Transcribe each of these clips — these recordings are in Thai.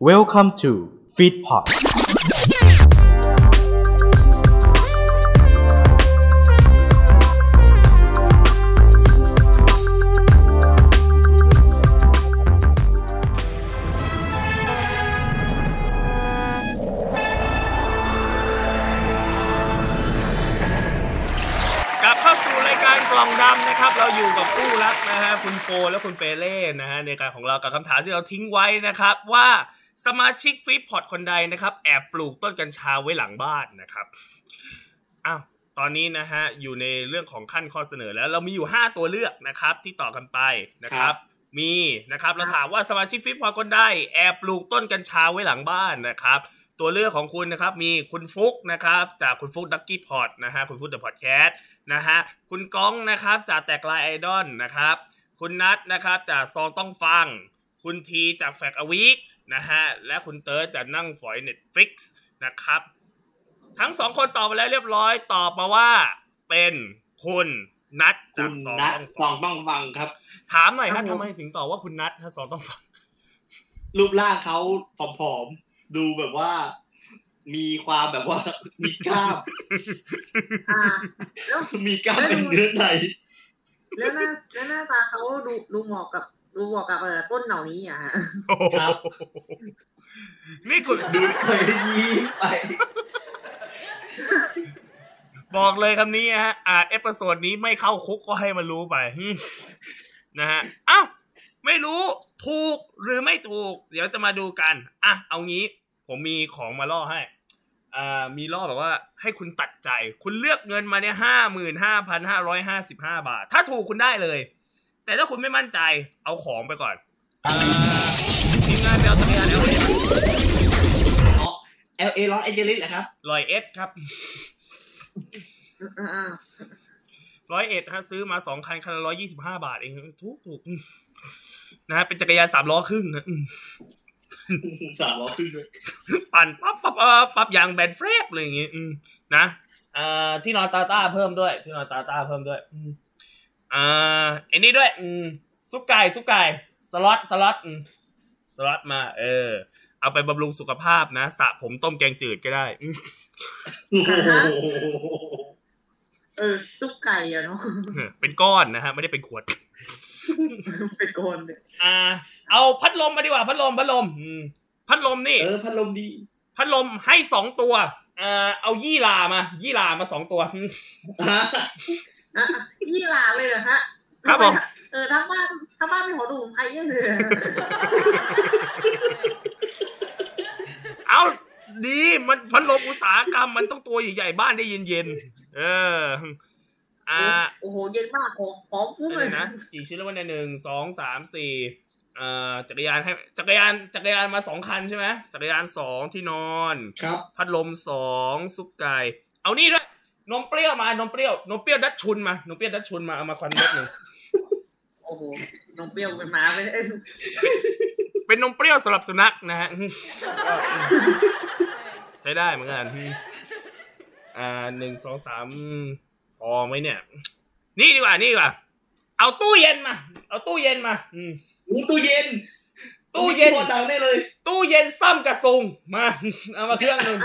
Welcome to Feedpot กลับเข้าสู่รายการกล่องดำนะครับ เราอยู่กับคู่รักนะฮะคุณโฟและคุณเปเล่นะฮะในการของเรากับคำถามที่เราทิ้งไว้นะครับว่า สมาชิกฟีดพอร์ตคนใดนะครับ แอบปลูกต้นกัญชาไว้หลังบ้านนะครับอ้าวตอนนี้นะฮะอยู่ในเรื่องของขั้นข้อเสนอแล้วเรามีอยู่ 5 ตัวเลือกนะครับ ที่ต่อกันไปนะครับ มีนะครับเราถามว่าสมาชิกฟีดพอร์ตคนใดแอบปลูกต้นกัญชาไว้หลังบ้านนะครับ ตัวเลือกของคุณนะครับมีคุณฟุกนะครับจากคุณฟุกดักกี้พอดนะฮะคุณฟุกเดอะพอดแคสต์นะฮะคุณก้องนะครับจากแตกลายไอดอลนะครับ คุณนัทนะครับจากซองต้องฟัง คุณทีจากแฟกอวีค นะฮะและคุณเติร์ดจากนั่งฝอย Netflix นะครับ ทั้งสองคนตอบมาแล้วเรียบร้อยตอบมาว่า เป็นคุณนัทคุจากณซองนัทต้องสฟัองงต้องฟังครับ ถามหน่อยครัฮะบผมทำไมถึงตอบว่าคุณนัทถ้าซองต้องฟัง รูปร่างเขาผอมๆ ดูแบบว่า มีความแบบว่า มีกล้ามอ่าแล้วมีกล้ามเป็นเนื้อในแล้วหน้าแล้วหน้าตาเขาดูดูเหมาะกับ ดูเหมาะกับเอ่อต้นเหล่านี้อะฮะโอ้โหนี่คุณดูไปยิ้มไป บอกเลยคำนี้ฮะ อ่า episode นี้ไม่เข้าคุกก็ให้มันรู้ไปอืมนะฮะเอ้าไม่รู้ถูกหรือไม่ถูก เดี๋ยวจะมาดูกัน อะ เอางี้ ผมมีของมาล่อให้ อ่า มีล่อแบบว่า ให้คุณตัดใจ คุณเลือกเงินมาเนี่ยห้าหมื่นห้าพันห้าร้อยห้าสิบห้าบาท ถ้าถูกคุณได้เลย แต่ถ้าคุณไม่มั่นใจเอาของไปก่อนอ่าทีมงานไปเอาจักรยานเอลเออ๋อ L A ลอสแอนเจลิสเหรอครับร้อยเอสครับอ่าอ่าร้อยเอ็ดฮะซื้อมาสองคันคันละร้อยยี่สิบห้าบาทเองถูกถูกอืมนะฮะเป็นจักรยานสามล้อครึ่งนะอืมสามล้อขึ้นเลยปั่นปั๊บปั๊บปั๊บปั๊บยางแบนเฟรบอะไรอย่างงี้อืมนะเอ่อที่นอนตาต้าเพิ่มด้วย ที่นอนตาต้าเพิ่มด้วย อืมอ่าไอ้นี่ด้วย อืมซุปไก่ซุปไก่สล็อตสล็อตอืมสล็อตมา เออ เอาไปบำรุงสุขภาพนะสระผมต้มแกงจืดก็ได้อืมโอ้โหเออตุ๊กไก่อะเนาะเป็นก้อนนะฮะไม่ได้เป็นขวด เป็นโกนเนี่ยอ่า เอาพัดลมมาดีกว่า พัดลมพัดลมอืมพัดลมนี่ เออพัดลมดี พัดลมให้สองตัวเอ่อเอายี่หลามา ยี่หลามาสองตัวอืมฮะอะ ยี่หลาเลยเหรอฮะครับผมเออทั้งบ้านทั้งบ้านเป็นหัวดูผมไทยเยอะเลยอะเอาดีมันพัดลมอุตสาหกรรมมันต้องตัวใหญ่ๆบ้านได้เย็นๆเอออ่าโอ้โหเย็นมากของหอมฟุ้งอะเลไรยนะอีกชิ้นละวันหนึ่งสองสามสี่เอ่อจักรยานให้จักรยานจักรยานมาสองคันใช่ไหมจักรยานสองที่นอน ครับ พัดลมสองซุปไก่ เอานี่ด้วย นมเปรี้ยวมานมเปรี้ยวนมเปรี้ยวดัชชุนมานมเปรี้ยวดัชชุนมาเอามาควันเม็ดหนึ่งโอ้โหนมเปรี้ยวเป็นหมาไปเลยเป็นนมเปรี้ยวสำหรับสุนัขนะฮะใช้ได้เหมือนกันอ่าหนึ่งสองสามพอไหมเนี่ย นี่ดีกว่านี่ดีกว่า เอาตู้เย็นมา เอาตู้เย็นมา อืมอู้ตู้เย็น ตู้เย็นโคตรดังได้เลย ตู้เย็นซ้ำกระซุงมา เอามาเครื่องหนึ่ง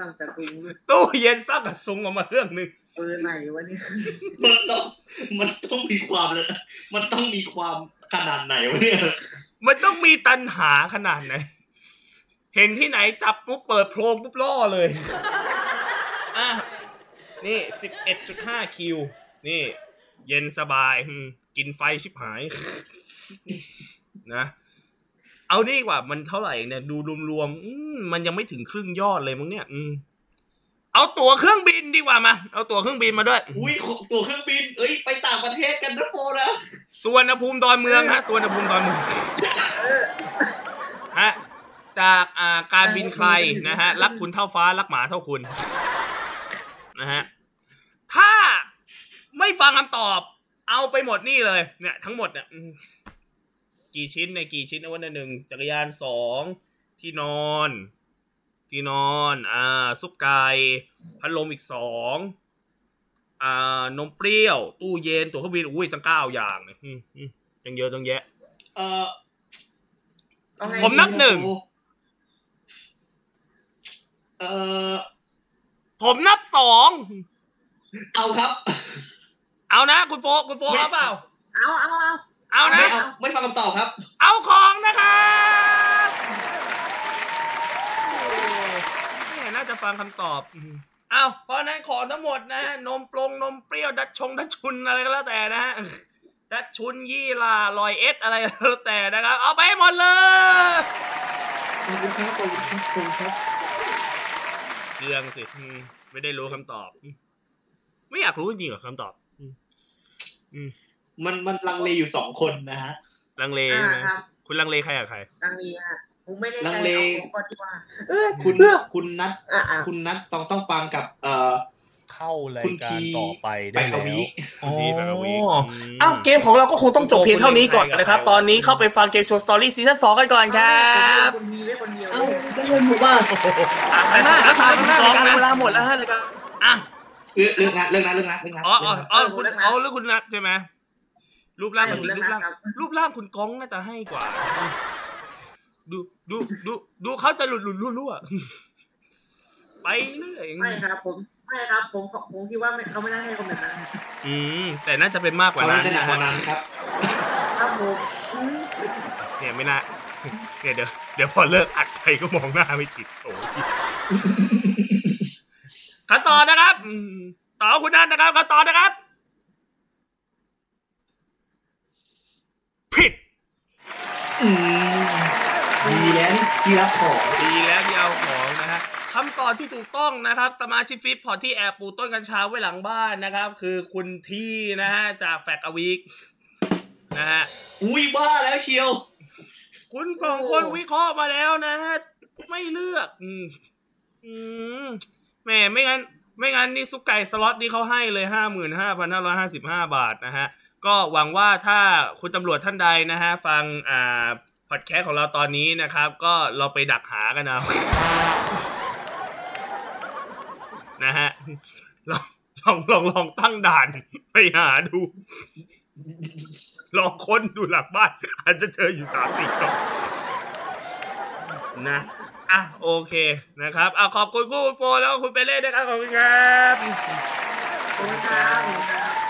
ตั้งแต่กรุงเลยตู้เย็นซ้ำกระซุงเอามาเครื่องหนึ่งเปิดไหนวะเนี่ยมันต้อง มันต้องมีความเลยนะมันต้องมีความขนาดไหนวะเนี่ยมันต้องมีตันหาขนาดไหน เห็นที่ไหนจับปุ๊บเปิดโพรงปุ๊บล่อเลย อะ นี่สิบเอ็ดจุดห้าคิว นี่ เย็นสบายอืมกินไฟชิบหาย นะ เอานี่ดีกว่ามันเท่าไหร่เนี่ยดูรวมๆอืมมันยังไม่ถึงครึ่งยอดเลยมั้งเนี่ย อืมเอาตั๋วเครื่องบินดีกว่ามา เอาตั๋วเครื่องบินมาด้วย อุ้ยตัวเครื่องบิน เอ้ยไปต่างประเทศกันนะโฟนะสุวรรณภูมิดอนเมืองฮะสุวรรณภูมิดอนเมืองฮะจากอ่าการบินใครนะฮะรักคุณเท่าฟ้ารักหมาเท่าคุณนะฮะถ้าไม่ฟังคำตอบ เอาไปหมดนี่เลย เนี่ย ทั้งหมดเนี่ยอืม กี่ชิ้นในยกี่ชิ้นนะวันหนึ่งจักรยานสองที่นอน ที่นอนอ่าซุปไก่พัดลมอีกสองอ่านมเปรี้ยว ตู้เย็น ตั๋วเครื่องบินอุ้ยตั้งเก้าอย่างเนี่ยอืมอืมยังเยอะตั้งแยะ เออเอาไงผมนับหนึ่งเออผมนับสองเอาครับ เอานะ คุณโฟคุณโฟไม่เอาเปล่า เอาเอาเอา เอานะ ไม่เอาไม่ฟังคำตอบครับ เอาของนะครับโอ้เนี่ยน่าจะฟังคำตอบอืมเอาเพราะฉะนั้นของทั้งหมดนะ นมปรงนมเปรี้ยวดัชชงดัชชุนอะไรก็แล้วแต่นะฮะดัชชุนยี่ลาลอยเอสอะไรก็แล้วแต่นะครับ เอาไปให้หมดเลยขอบคุณครับขอบคุณครับขอบคุณครับเครื่องสิอืมไม่ได้รู้คำตอบอืมไม่อยากรู้จริงๆหรอคำตอบ อืม มันมันลังเลอยู่สองคนนะฮะลังเลอ่าใช่ไหมครับคุณลังเลใครกับใครลังเลฮะผมไม่ได้ลังเลใจอาของก่อนดีกว่าเออคุณเลือกคุณนัทอะอะคุณนัทต้องต้องฟังกับ เอ่อเข้ารายคุณการทีต่อไปไปได้อแล้ววิอ๋อดีแบบว่าวีคมอ้าวเกมของเราก็คงต้องจบเพียงเท่านี้ก่อนนะครับ ตอนนี้เข้าไปฟังเกมโชว์สตอรี่ซีซั่นสองกันก่อนครับคนมีไว้คนเดียวเอ้าได้เงินหมู่บ้านอะไปหน้าแล้วทาทางงหน้าน้องการนะเวลาหมดแล้วฮะรายการอะเรื่องเรื่องนัดเรื่องนัดเรื่องนัดเรื่องนัดอ๋ออ๋ออ๋อเรื่องนัดคุณเอาหรือคุณนัทใช่ไหม รูปร่างจริงเรื่องรูปร่างนะครับรูปร่างคุณก้องน่าจะให้กว่า ดูดูดูดูเขาจะหลุดหลุดรั่วๆไปเรื่อยไม่ครับ ผมไม่ครับ ผมผมคิดว่าไม่เขาไม่น่าให้คนแบบนั้นอืมแต่น่าจะเป็นมากกว่าเขานั้น่านจะหนักนะกว่าฮะนั้นครับครับผมอืมเนี่ยไม่น่าเนี่ยเดี๋ยวเดี๋ยวพอเลิกอัดใครก็มองหน้าไม่ติดโอ้ยขั้นตอนนะครับอืมต่อคุณนัทนะครับขั้นตอนนะครับ ผิด อืม ดีแล้วที่รับของดีแล้วที่เอาของนะฮะคำตอบที่ถูกต้องนะครับ สมาชิกฟิตพอร์ตที่แอบปลูกต้นกัญชาไว้หลังบ้านนะครับ คือคุณที่นะฮะจากแฟกอวีกนะฮะอุ้ยบ้าแล้วเชียว คุณสองคนวิเคราะห์มาแล้วนะฮะไม่เลือกอืมอืมแหมไม่งั้น ไม่งั้นนี่ซุปไก่สล็อตนี่เขาให้เลยห้าหมื่นห้าพันห้าร้อยห้าสิบห้าบาทนะฮะ ก็หวังว่าถ้าคุณตำรวจท่านใดนะฮะ ฟังอ่าพอดแคสต์ของเราตอนนี้นะครับ ก็เราไปดักหากันเอานะฮะลองลองลองลองตั้งด่านไปหาดู ลองค้นดูหลังบ้าน อาจจะเจออยู่สามสี่ตัวนะอะโอเคนะครับอะขอบคุณคุณโฟแล้วก็คุณไปเล่นนะครับขอบคุณครับขอบคุณครับ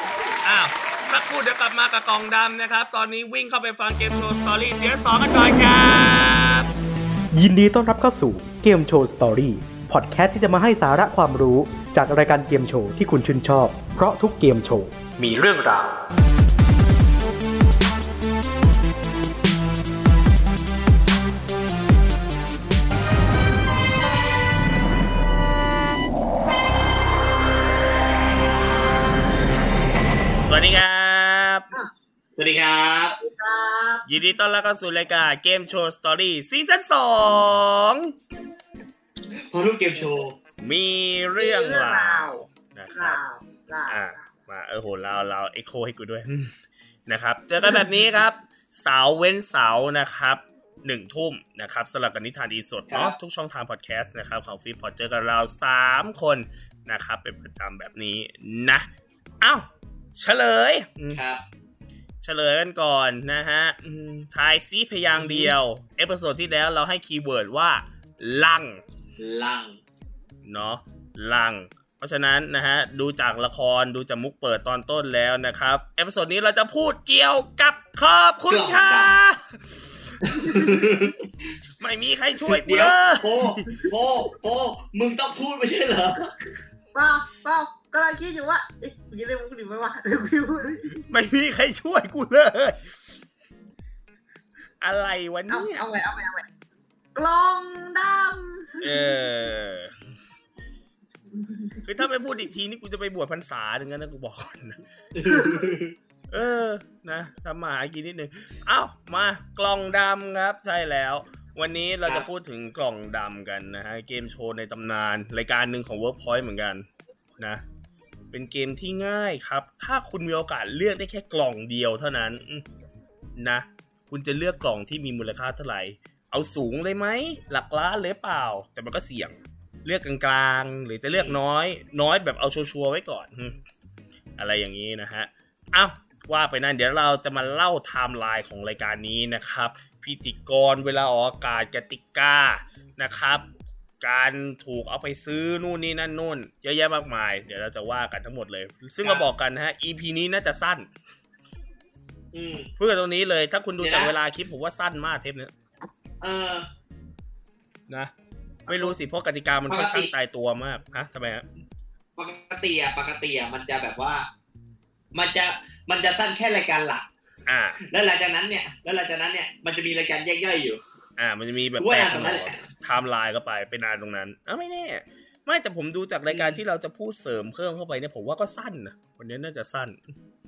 สักครู่เดี๋ยวกลับมากับกล่องดำนะครับ ตอนนี้วิ่งเข้าไปฟังเกมโชว์สตอรี่ซีซั่นสองกันก่อนครับยินดีต้อนรับเข้าสู่เกมโชว์สตอรี่พอดแคสต์ที่จะมาให้สาระความรู้จากรายการเกมโชว์ที่คุณชื่นชอบ เพราะทุกเกมโชว์มีเรื่องราว สวัสดีครับครับ ยินดีต้อนรับเข้าสู่รายการเกมโชว์สตอรี่ซีซั่นสองพอรูปเกมโชว์ มีเรื่องราวนะคข่ารับวข่าวอะมาเออโหเราเราเอ็กโคให้กูด้วยนะครับเจอกันแบบนี้ครับ เสาร์เว้นเสาร์นะครับหนึ่งทุ่มนะครับสลับกันนิทานดีสดเนาะทุกช่องทางพอดแคสต์นะครับของฟีพอดเจอกันเราสามคนนะครับ เป็นประจำแบบนี้นะ เอ้าเฉลยอืมครับ เฉลยกันก่อนนะฮะอืมทายซีพยางค์เดียว episode ที่แล้วเราให้ keyword ว่า ลัง ลัง เนาะลัง เพราะฉะนั้นนะฮะ ดูจากละครดูจากมุกเปิดตอนต้นแล้วนะครับ episode นี้เราจะพูดเกี่ยวกับขอบคุณค่ะ ไม่มีใครช่วยกูเดี๋ยเลวยโปโปโปมึงต้องพูดไม่ใช่เหรอเปล่าเปล่า กำลังคิดอยู่ว่าเอ๊ะกูจะเล่นมุกดีไหมวะเดี๋ยวกูพูดไม่มีใครช่วยกูเลย อะไรวะเอาเนี่ยเอาไว้เอาไว้เอาไว้กล่องดเออคือถ้าไม่พูดอีกทีนี่กูจะไปบวชพรรษาถึงนั้นนะกูบอกก่อนนะเออ นะทำมาหากินนิดนึงเอ้ามากล่องดำครับ ใช่แล้ว วันนี้เราครัจะบพูดถึงกล่องดำกันนะฮะ เกมโชว์ในตำนาน รายการหนึ่งของ Workpoint เหมือนกัน นะ เป็นเกมที่ง่ายครับ ถ้าคุณมีโอกาสเลือกได้แค่กล่องเดียวเท่านั้นนะ คุณจะเลือกกล่องที่มีมูลค่าเท่าไหร่ เอาสูงเลยไหม หลักล้านเลยเปล่า แต่มันก็เสี่ยง เลือกกลางๆ หรือจะเลือกน้อย น้อยแบบเอาชัวร์ไว้ก่อนอืมอะไรอย่างนี้นะฮะ อ้าวว่าไปนั่นเดี๋ยวเราจะมาเล่าไทม์ไลน์ของรายการนี้นะครับ พิธีกรเวลาออกอากาศกติกานะครับ การถูกเอาไปซื้อนู่นนี่นั่นนู่นเยอะแยะมากมาย เดี๋ยวเราจะว่ากันทั้งหมดเลย ซึ่งครัมาบอกกันนะฮะ EP นี้น่าจะสั้นอืมพูดกันตรงนี้เลย ถ้าคุณดูเดี๋ยวจากนะเวลาคลิปผมว่าสั้นมากเทปเนี้ยเออ นะ ไม่รู้สิเพราะกติกามันค่อนข้างตายตัวมากฮะทำไมฮะปกติอะปกติอะมันจะแบบว่า มันจะมันจะสั้นแค่รายการหลัก อ่า แล้วหลังจากนั้นเนี่ย แล้วหลังจากนั้นเนี่ยมันจะมีรายการแยกย่อยอยู่ อ่า มันจะมีแบบว่าแตนากนตรงนั้นแหละไทม์ไลน์ก็ไปไปนานตรงนั้นอะไม่แน่ไม่แต่ผมดูจากรายการอืมที่เราจะพูดเสริมเพิ่มเข้าไปเนี่ยผมว่าก็สั้นนะวันนี้น่าจะสั้น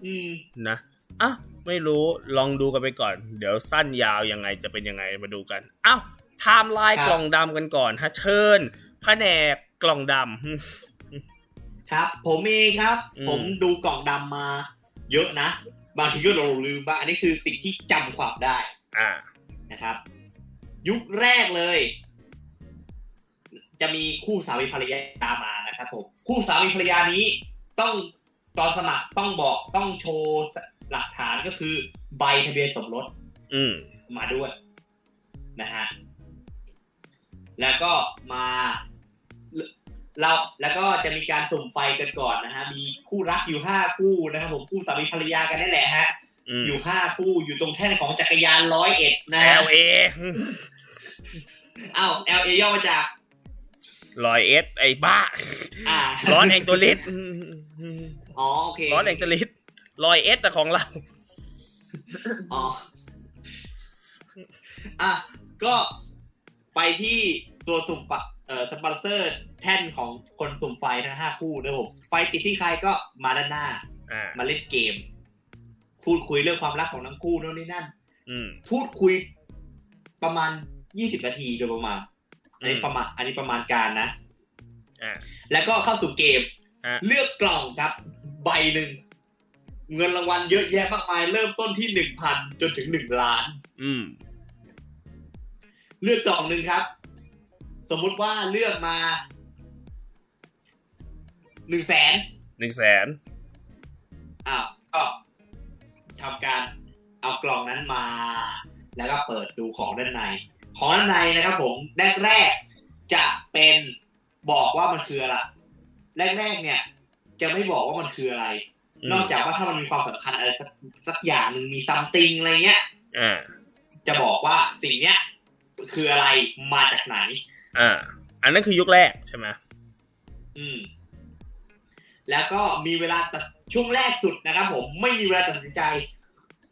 อืมนะอะไม่รู้ลองดูกันไปก่อน เดี๋ยวสั้นยาวยังไงจะเป็นยังไงมาดูกันอ้าวไทม์ไลน์ครับกล่องดำกันก่อนฮะเชิญแผนกกล่องดำครับ ผมเองครับอืมผมดูกล่องดำมา เยอะนะบางทีก็หลงลืมบ้างอันนี้คือสิ่งที่จำความได้ อ่านะครับ ยุคแรกเลย จะมีคู่สามีภรรยามานะครับผมคู่สามีภรรยานี้ต้องตอนสมัครต้องบอกต้องโชว์หลักฐานก็คือ ใบทะเบียนสมรสอืมมาด้วยนะฮะแล้วก็มาเราแล้วก็จะมีการสุ่มไฟกันก่อนนะฮะ มีคู่รักอยู่ห้าคู่นะครับผมคู่สามีภรรยากันนี่แหละฮะอืมอยู่ห้าคู่อยู่ตรงแท่นของจักรยานร้อยเอ็ดนะฮะ LA อ้าว LA ย่อมาจากลอยเอสไอ้บ้าอ่าร้อนแองเจลิสอ๋อโอเคร้อนแองเจลิสลอยเอสแต่ของเรา อ๋อ อะ ก็ไปที่ตัวสุ่มไฟเอ่อสปอนเซอร์แท่นของคนสุ่มไฟทั้งห้าคู่นะครับผมไฟติดที่ใครก็มาด้านหน้าอ่ามาเล่นเกม พูดคุยเรื่องความรักของทั้งคู่โน่นนี่นั่นอืมพูดคุยประมาณ ยี่สิบนาทีโดยประมาณ อันนี้อืมประมาณ อันนี้ประมาณการนะอ่าแล้วก็เข้าสู่เกมฮะเลือกกล่องครับ ใบหนึ่ง เงินรางวัลเยอะแยะมากมาย เริ่มต้นที่หนึ่งพันจนถึงหนึ่งล้านอืมเลือกกล่องหนึ่งครับ สมมุติว่าเลือกมาหนึ่งแสนหนึ่งแสนอ้าวก็ทำการเอากล่องนั้นมา แล้วก็เปิดดูของด้านใน ของด้านในนะครับผมแรกแรกๆจะเป็นบอกว่ามันคืออะไรแรกๆเนี่ย จะไม่บอกว่ามันคืออะไรอืมนอกจากว่าถ้ามันมีความสำคัญอะไรสักสักอย่างหนึ่งมีซัมติงอะไรเงี้ยอ่าจะบอกว่าสิ่งเนี้ยคืออะไรมาจากไหน อ่า อันนั้นคือยุคแรกใช่ไหมอืม แล้วก็มีเวลาตัดช่วงแรกสุดนะครับผมไม่มีเวลาตัดสินใจ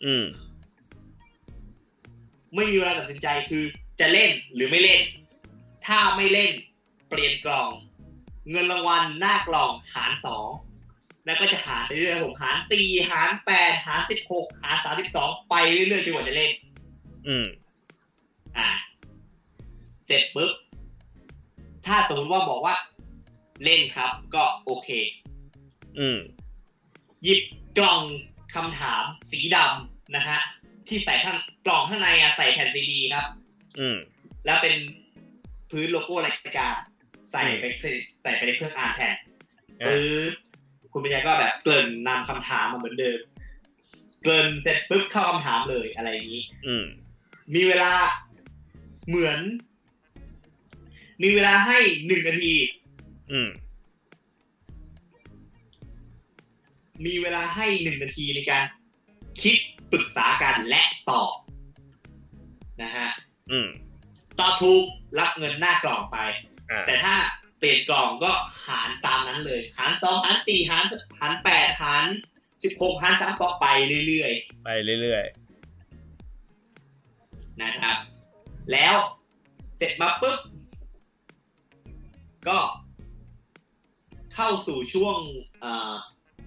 อืม ไม่มีเวลาตัดสินใจคือ จะเล่นหรือไม่เล่น ถ้าไม่เล่นเปลี่ยนกล่อง เงินรางวัลหน้ากล่องหารสองแล้วก็จะหารไปเรื่อยๆผมหารสี่หารแปดหารสิบหกหารสามสิบสองไปเรื่อยๆจนกว่าจะเล่น อืม อ่า เสร็จปุ๊บ ถ้าสมมติว่าบอกว่า เล่นครับ ก็โอเค อืม หยิบกล่องคำถามสีดำนะฮะ ที่ใส่ข้างกล่องข้างในอะใส่แผ่นซีดีครับ อืมแล้วเป็นพื้นโลโก้รายการใส่ไปใส่ไปในเครื่องอ่านแทนอ่าปึ๊บคุณปัญญาก็แบบเกริ่นนำคำถามมาเหมือนเดิม เกริ่นเสร็จปุ๊บเข้าคำถามเลยอะไรอย่างนี้อืมมีเวลาเหมือน มีเวลาให้หนึ่งนาทีอืมมีเวลาให้หนึ่งนาทีในการคิดปรึกษากันและตอบนะฮะ อืมตอบถูกรับเงินหน้ากล่องไปอ่าแต่ถ้าเปลี่ยนกล่องก็หารตามนั้นเลย หารสองหารสี่หารหารแปดหารสิบหกหารสามสองไปเรื่อยไปเรื่อยๆ นะครับ แล้วเสร็จมาปุ๊บ ก็เข้าสู่ช่วงเออ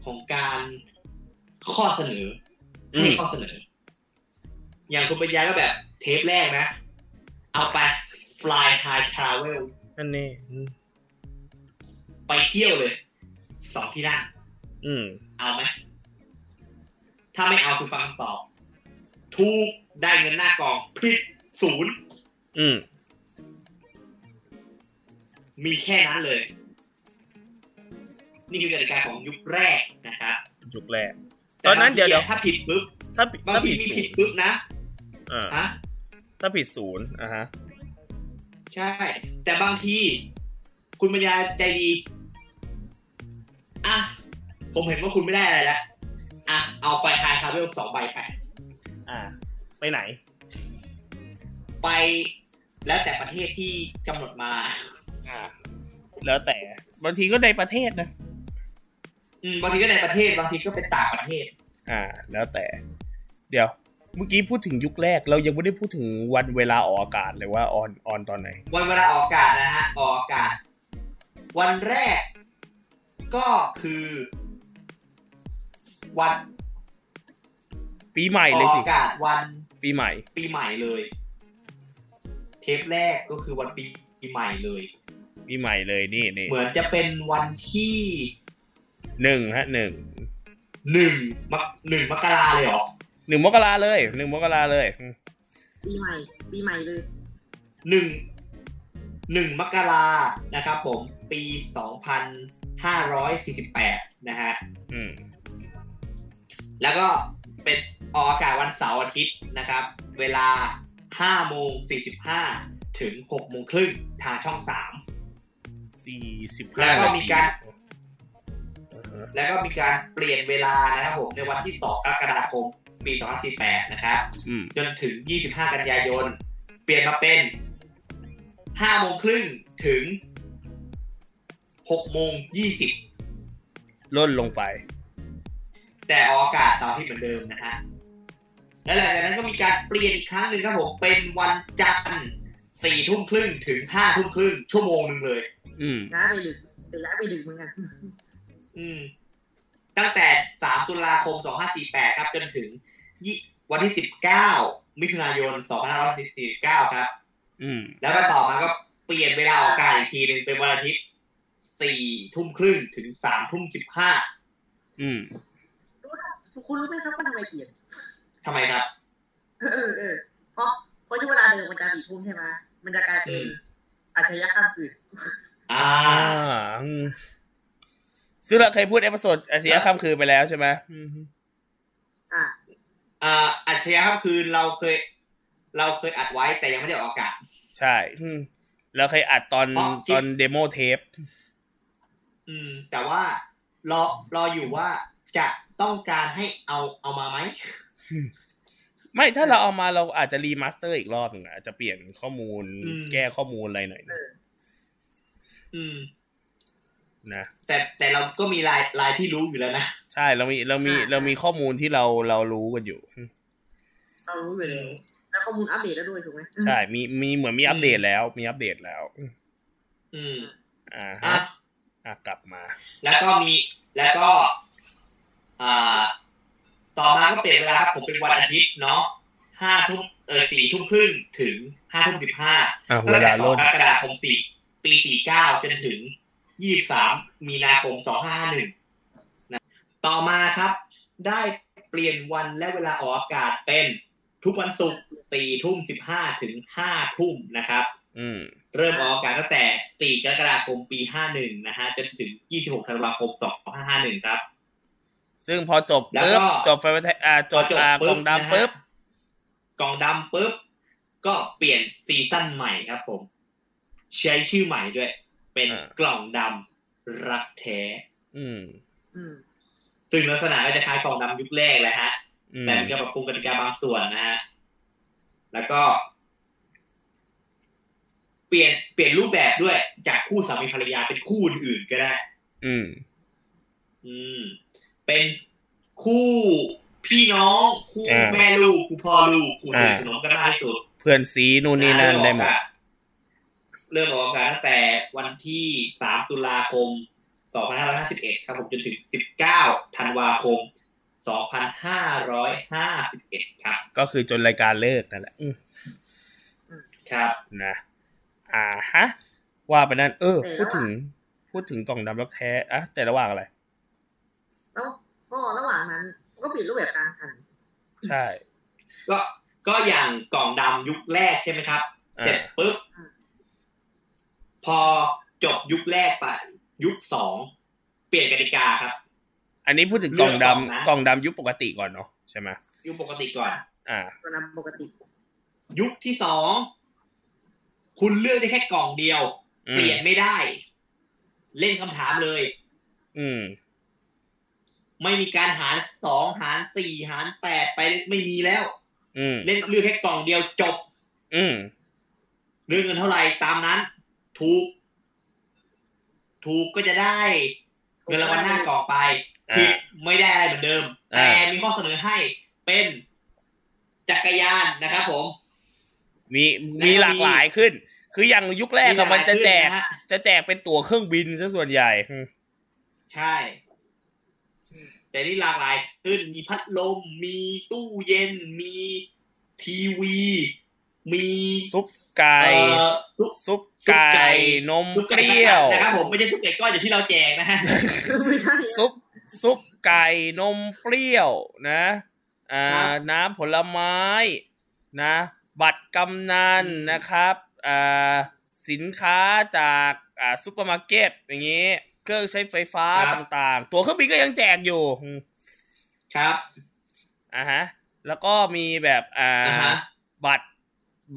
ของการข้อเสนอๆอืให้มข้อเสนอ อย่างคุณปัญญาก็แบบเทปแรกนะ เอาไป fly high travel นั่นนี่อืมไปเที่ยวเลย สองที่นั่งอืม เอาไหม ถ้าไม่เอาคือฟังคำตอบ ถูกได้เงินหน้ากองผิดศูนย์อืม มีแค่นั้นเลย นี่คือกติกาของยุคแรกนะครับ ยุคแรก ตอนนั้นเดี๋ยวแต่เดี๋ยวบางทีถ้าผิดปุ๊บ ถ้าบางถ้าทีผิดมีสูผิดตรปุ๊บนะอ่า ฮะ ถ้าผิดศูนย์อะฮะ ใช่ แต่บางที คุณปัญญาใจดี อะ ผมเห็นว่าคุณไม่ได้อะไรแล้ว อะ เอาไฟไฮคาร์เวลสองใบไป อ่า ไปไหน ไปแล้วแต่ประเทศที่กำหนดมา อ่า แล้วแต่ บางทีก็ในประเทศนะ อืม บางทีก็ในประเทศ บางทีก็เป็นต่างประเทศ อ่า แล้วแต่ เดี๋ยว เมื่อกี้พูดถึงยุคแรกเรายังไม่ได้พูดถึงวันเวลาออกอากาศเลยว่าออนออนตอนไหน วันเวลาออกอากาศนะฮะออกอากาศ วันแรกก็คือ วัน ปีใหม่อเลอยกสิ อากาศวันปีใหม่ ปีใหม่เลย เทปแรกก็คือวันปีปีใหม่เลย ปีใหม่เลยนี่นี่เหมือนจะเป็นวันที่หนึ่งฮะหนึ่งหนึ่งมกหนึ่งมกราเลยเหรอ หนึ่งมกราเลยหนึ่งมกราเลยอืมปีใหม่ปีใหม่เลยหนึ่งหนึ่งมกรานะครับผมปีสองพันห้าร้อยสี่สิบแปดนะฮะอืมแล้วก็เป็นออกอากาศวันเสาร์อาทิตย์นะครับ เวลาห้าโมงสี่สิบห้าถึงหกโมงครึ่งทางช่องสามสี่สิบแล้ห้าวก็นามีทีการอ่าฮะแล้วก็มีการเปลี่ยนเวลานะครับผมในวันที่2กรกฎาคม ปี 2048 นะครับอืมจนถึง 25 กันยายน เปลี่ยนมาเป็น5โมงครึ่งถึง6โมง20ล่นลงไป แต่ออกอากาศเสาร์อาที่เหมือนเดิมนะฮะและหลังจากนั้นก็มีการเปลี่ยนอีกครั้งหนึ่งครับผมเป็นวันจันทร์สี่ทุ่มครึ่งถึงห้าทุ่มครึ่งชั่วโมงหนึ่งเลย อืมย้ายไปดึกแต่ย้ายไปดึกเหมือนกันอืม ตั้งแต่3ตุลาคม2548ครับจนถึงยี่ วันที่19มิถุนายน2549ครับ อืม แล้วก็ต่อมาก็เปลี่ยนเวลาออกอากาศอีกทีหนึ่งเป็นวันอาทิตย์4ทุ่มครึ่งถึง3ทุ่ม15อืมคุณรู้ไหมครับว่าทำไมเปลี่ยนทำไมครับ เออเออเพราะเพราะช่วงเวลาเดิมมันจะสี่ทุ่มใช่ไหมมันจะกลายเป็นอืมอัจฉริยะข้ามคืนอ่าอ่าอืมซึ่งเราเคยพูด episode อัจฉริยะข้ามคืนไปแล้วใช่ไหมอืมอะอ่า อัจฉริยะข้ามคืนเราเคย เราเคยอัดไว้แต่ยังไม่ได้ออกอากาศ ใช่อืมเราเคยอัดตอนเพราะคลิปตอน demo tape อืม แต่ว่ารอรออยู่ว่าจะต้องการให้เอาเอามาไหมไม่ถ้าเราเอามาเราอาจจะ remaster อีกรอบหนึ่งอะอาจจะเปลี่ยนข้อมูลอืมแก้ข้อมูลอะไรหน่อยนะอืม นะแต่แต่เราก็มีลายลายที่รู้อยู่แล้วนะ ใช่เรามีเรามีเรามีข้อมูลที่เราเรารู้กันอยู่ เรารู้อยู่แล้วแล้วข้อมูลอัปเดตแล้วด้วยถูกไหมใช่มีมีเหมือนมีอัปเดตแล้วมีอัปเดตแล้ว อืมอ่าอะฮะอะกลับมา แล้วก็มีแล้วก็ อ่า ต่อมาก็เปลี่ยนเวลาครับผมเป็นวันอาทิตย์เนาะห้าทุ่มเออสี่ทุ่มครึ่งถึงห้าทุ่มสิบห้าอะตั้เวงแต่ลาสอล่งนกรกฎาคมสี่ปีสี่เก้าจนถึง ยี่สามมีนาคมสองห้าหนึ่งนะต่อมาครับ ได้เปลี่ยนวันและเวลาออกอากาศเป็นทุกวันศุกร์สี่ทุ่มสิบห้าถึงห้าทุ่มนะครับอืมเริ่มออกอากาศตั้งแต่ 4 กรกฎาคมปี 51 นะฮะ จนถึง 26 ธันวาคม 2551 ครับ ซึ่งพอจบแล้วปุ๊บก็จบไฟไทยอ่าจบพอจบอ่าปุ๊กบล่องดำปุ๊บนะฮะกล่องดำปุ๊บ ก็เปลี่ยนซีซั่นใหม่ครับผม ใช้ชื่อใหม่ด้วย เป็นอ่ากล่องดำรักแท้อืมอืมซึ่งลักษณะก็จะคล้ายกล่องดำยุคแรกแหละฮะอืมแต่มีการปรับปรุงกติกาบางส่วนนะฮะ แล้วก็ เปลี่ยนเปลี่ยนรูปแบบด้วย จากคู่สามีภรรยาเป็นคู่อื่นๆก็ได้ อืม อืม เป็นคู่พี่น้อง คู่อ่าแม่ลูก คู่พ่อลูก คู่สนิทอ่าสนมกันมากที่สุด เพื่อนซีนู่นนี่นั่นได้หมด เริ่มออกอากาศตั้งแต่วันที่ 3 ตุลาคม 2551 ครับผมจนถึง 19 ธันวาคม 2551 ครับ ก็คือจนรายการเลิกนั่นแหละอืมครับนะอ่าฮะ ว่าไปนั่น เออแต่พูดถึง พูดถึงกล่องดำรับแท้อะแต่ระหว่างอะไรแล้วก็ระหว่างนั้น ก็เปลี่ยนรูปแบบการแข่งขัน ใช่ ก็ก็อย่างกล่องดำยุคแรกใช่ไหมครับอ่าเสร็จปุ๊บ พอจบยุคแรกไป ยุคสองเปลี่ยนกติกาครับ อันนี้พูดถึงกล่องเรื่องกล่องนะดำกล่องดำยุคปกติก่อนเนาะใช่ไหมยุคปกติก่อน อ่าตัวนำปกติ ยุคที่สองคุณเลือกได้แค่กล่องเดียวอืเปมลี่ยนไม่ได้ เล่นคำถามเลย อืม ไม่มีการหารสองหารสี่หารแปดไปไม่มีแล้วอืมเล่นเลือกแค่กล่องเดียวจบ อืมเรื่องเงินเท่าไหร่ตามนั้น ถูก ถูกก็จะได้เงินรางวัลหน้ากล่องไปอ่าผิดไม่ได้อะไรเหมือนเดิมอ่าแต่มีข้อเสนอให้เป็นจักรยานนะครับผม มีมีหลากหลายขึ้น คืออย่างยุคแรกหลาอะยมันจะแจกขึ้นนฮจะแจกเป็นตั๋วเครื่องบินซะส่วนใหญ่อืมใช่ แต่นี่หลากหลายขึ้น มีพัดลม มีตู้เย็น มีทีวี มีซุปไก่เอ่อซุปซุปซุปไก่ไก่นมซุปเปไก่รี้ยวนะครับผมไม่ใช่ซุปไก่ก้อนอย่างที่เราแจกนะฮะไม่ใช่ซุปซุปไก่นมเปรี้ยวนะอ่าครับน้ำผลไม้นะ บัตรกำนันอืมนะครับอ่าสินค้าจากอ่าซูเปอร์มาร์เก็ตอย่างงี้เครื่องใช้ไฟฟ้าต่างๆ ตั๋วเครื่องบินก็ยังแจกอยู่อืมครับอ่าฮะแล้วก็มีแบบอ่าอ่าฮะบัตร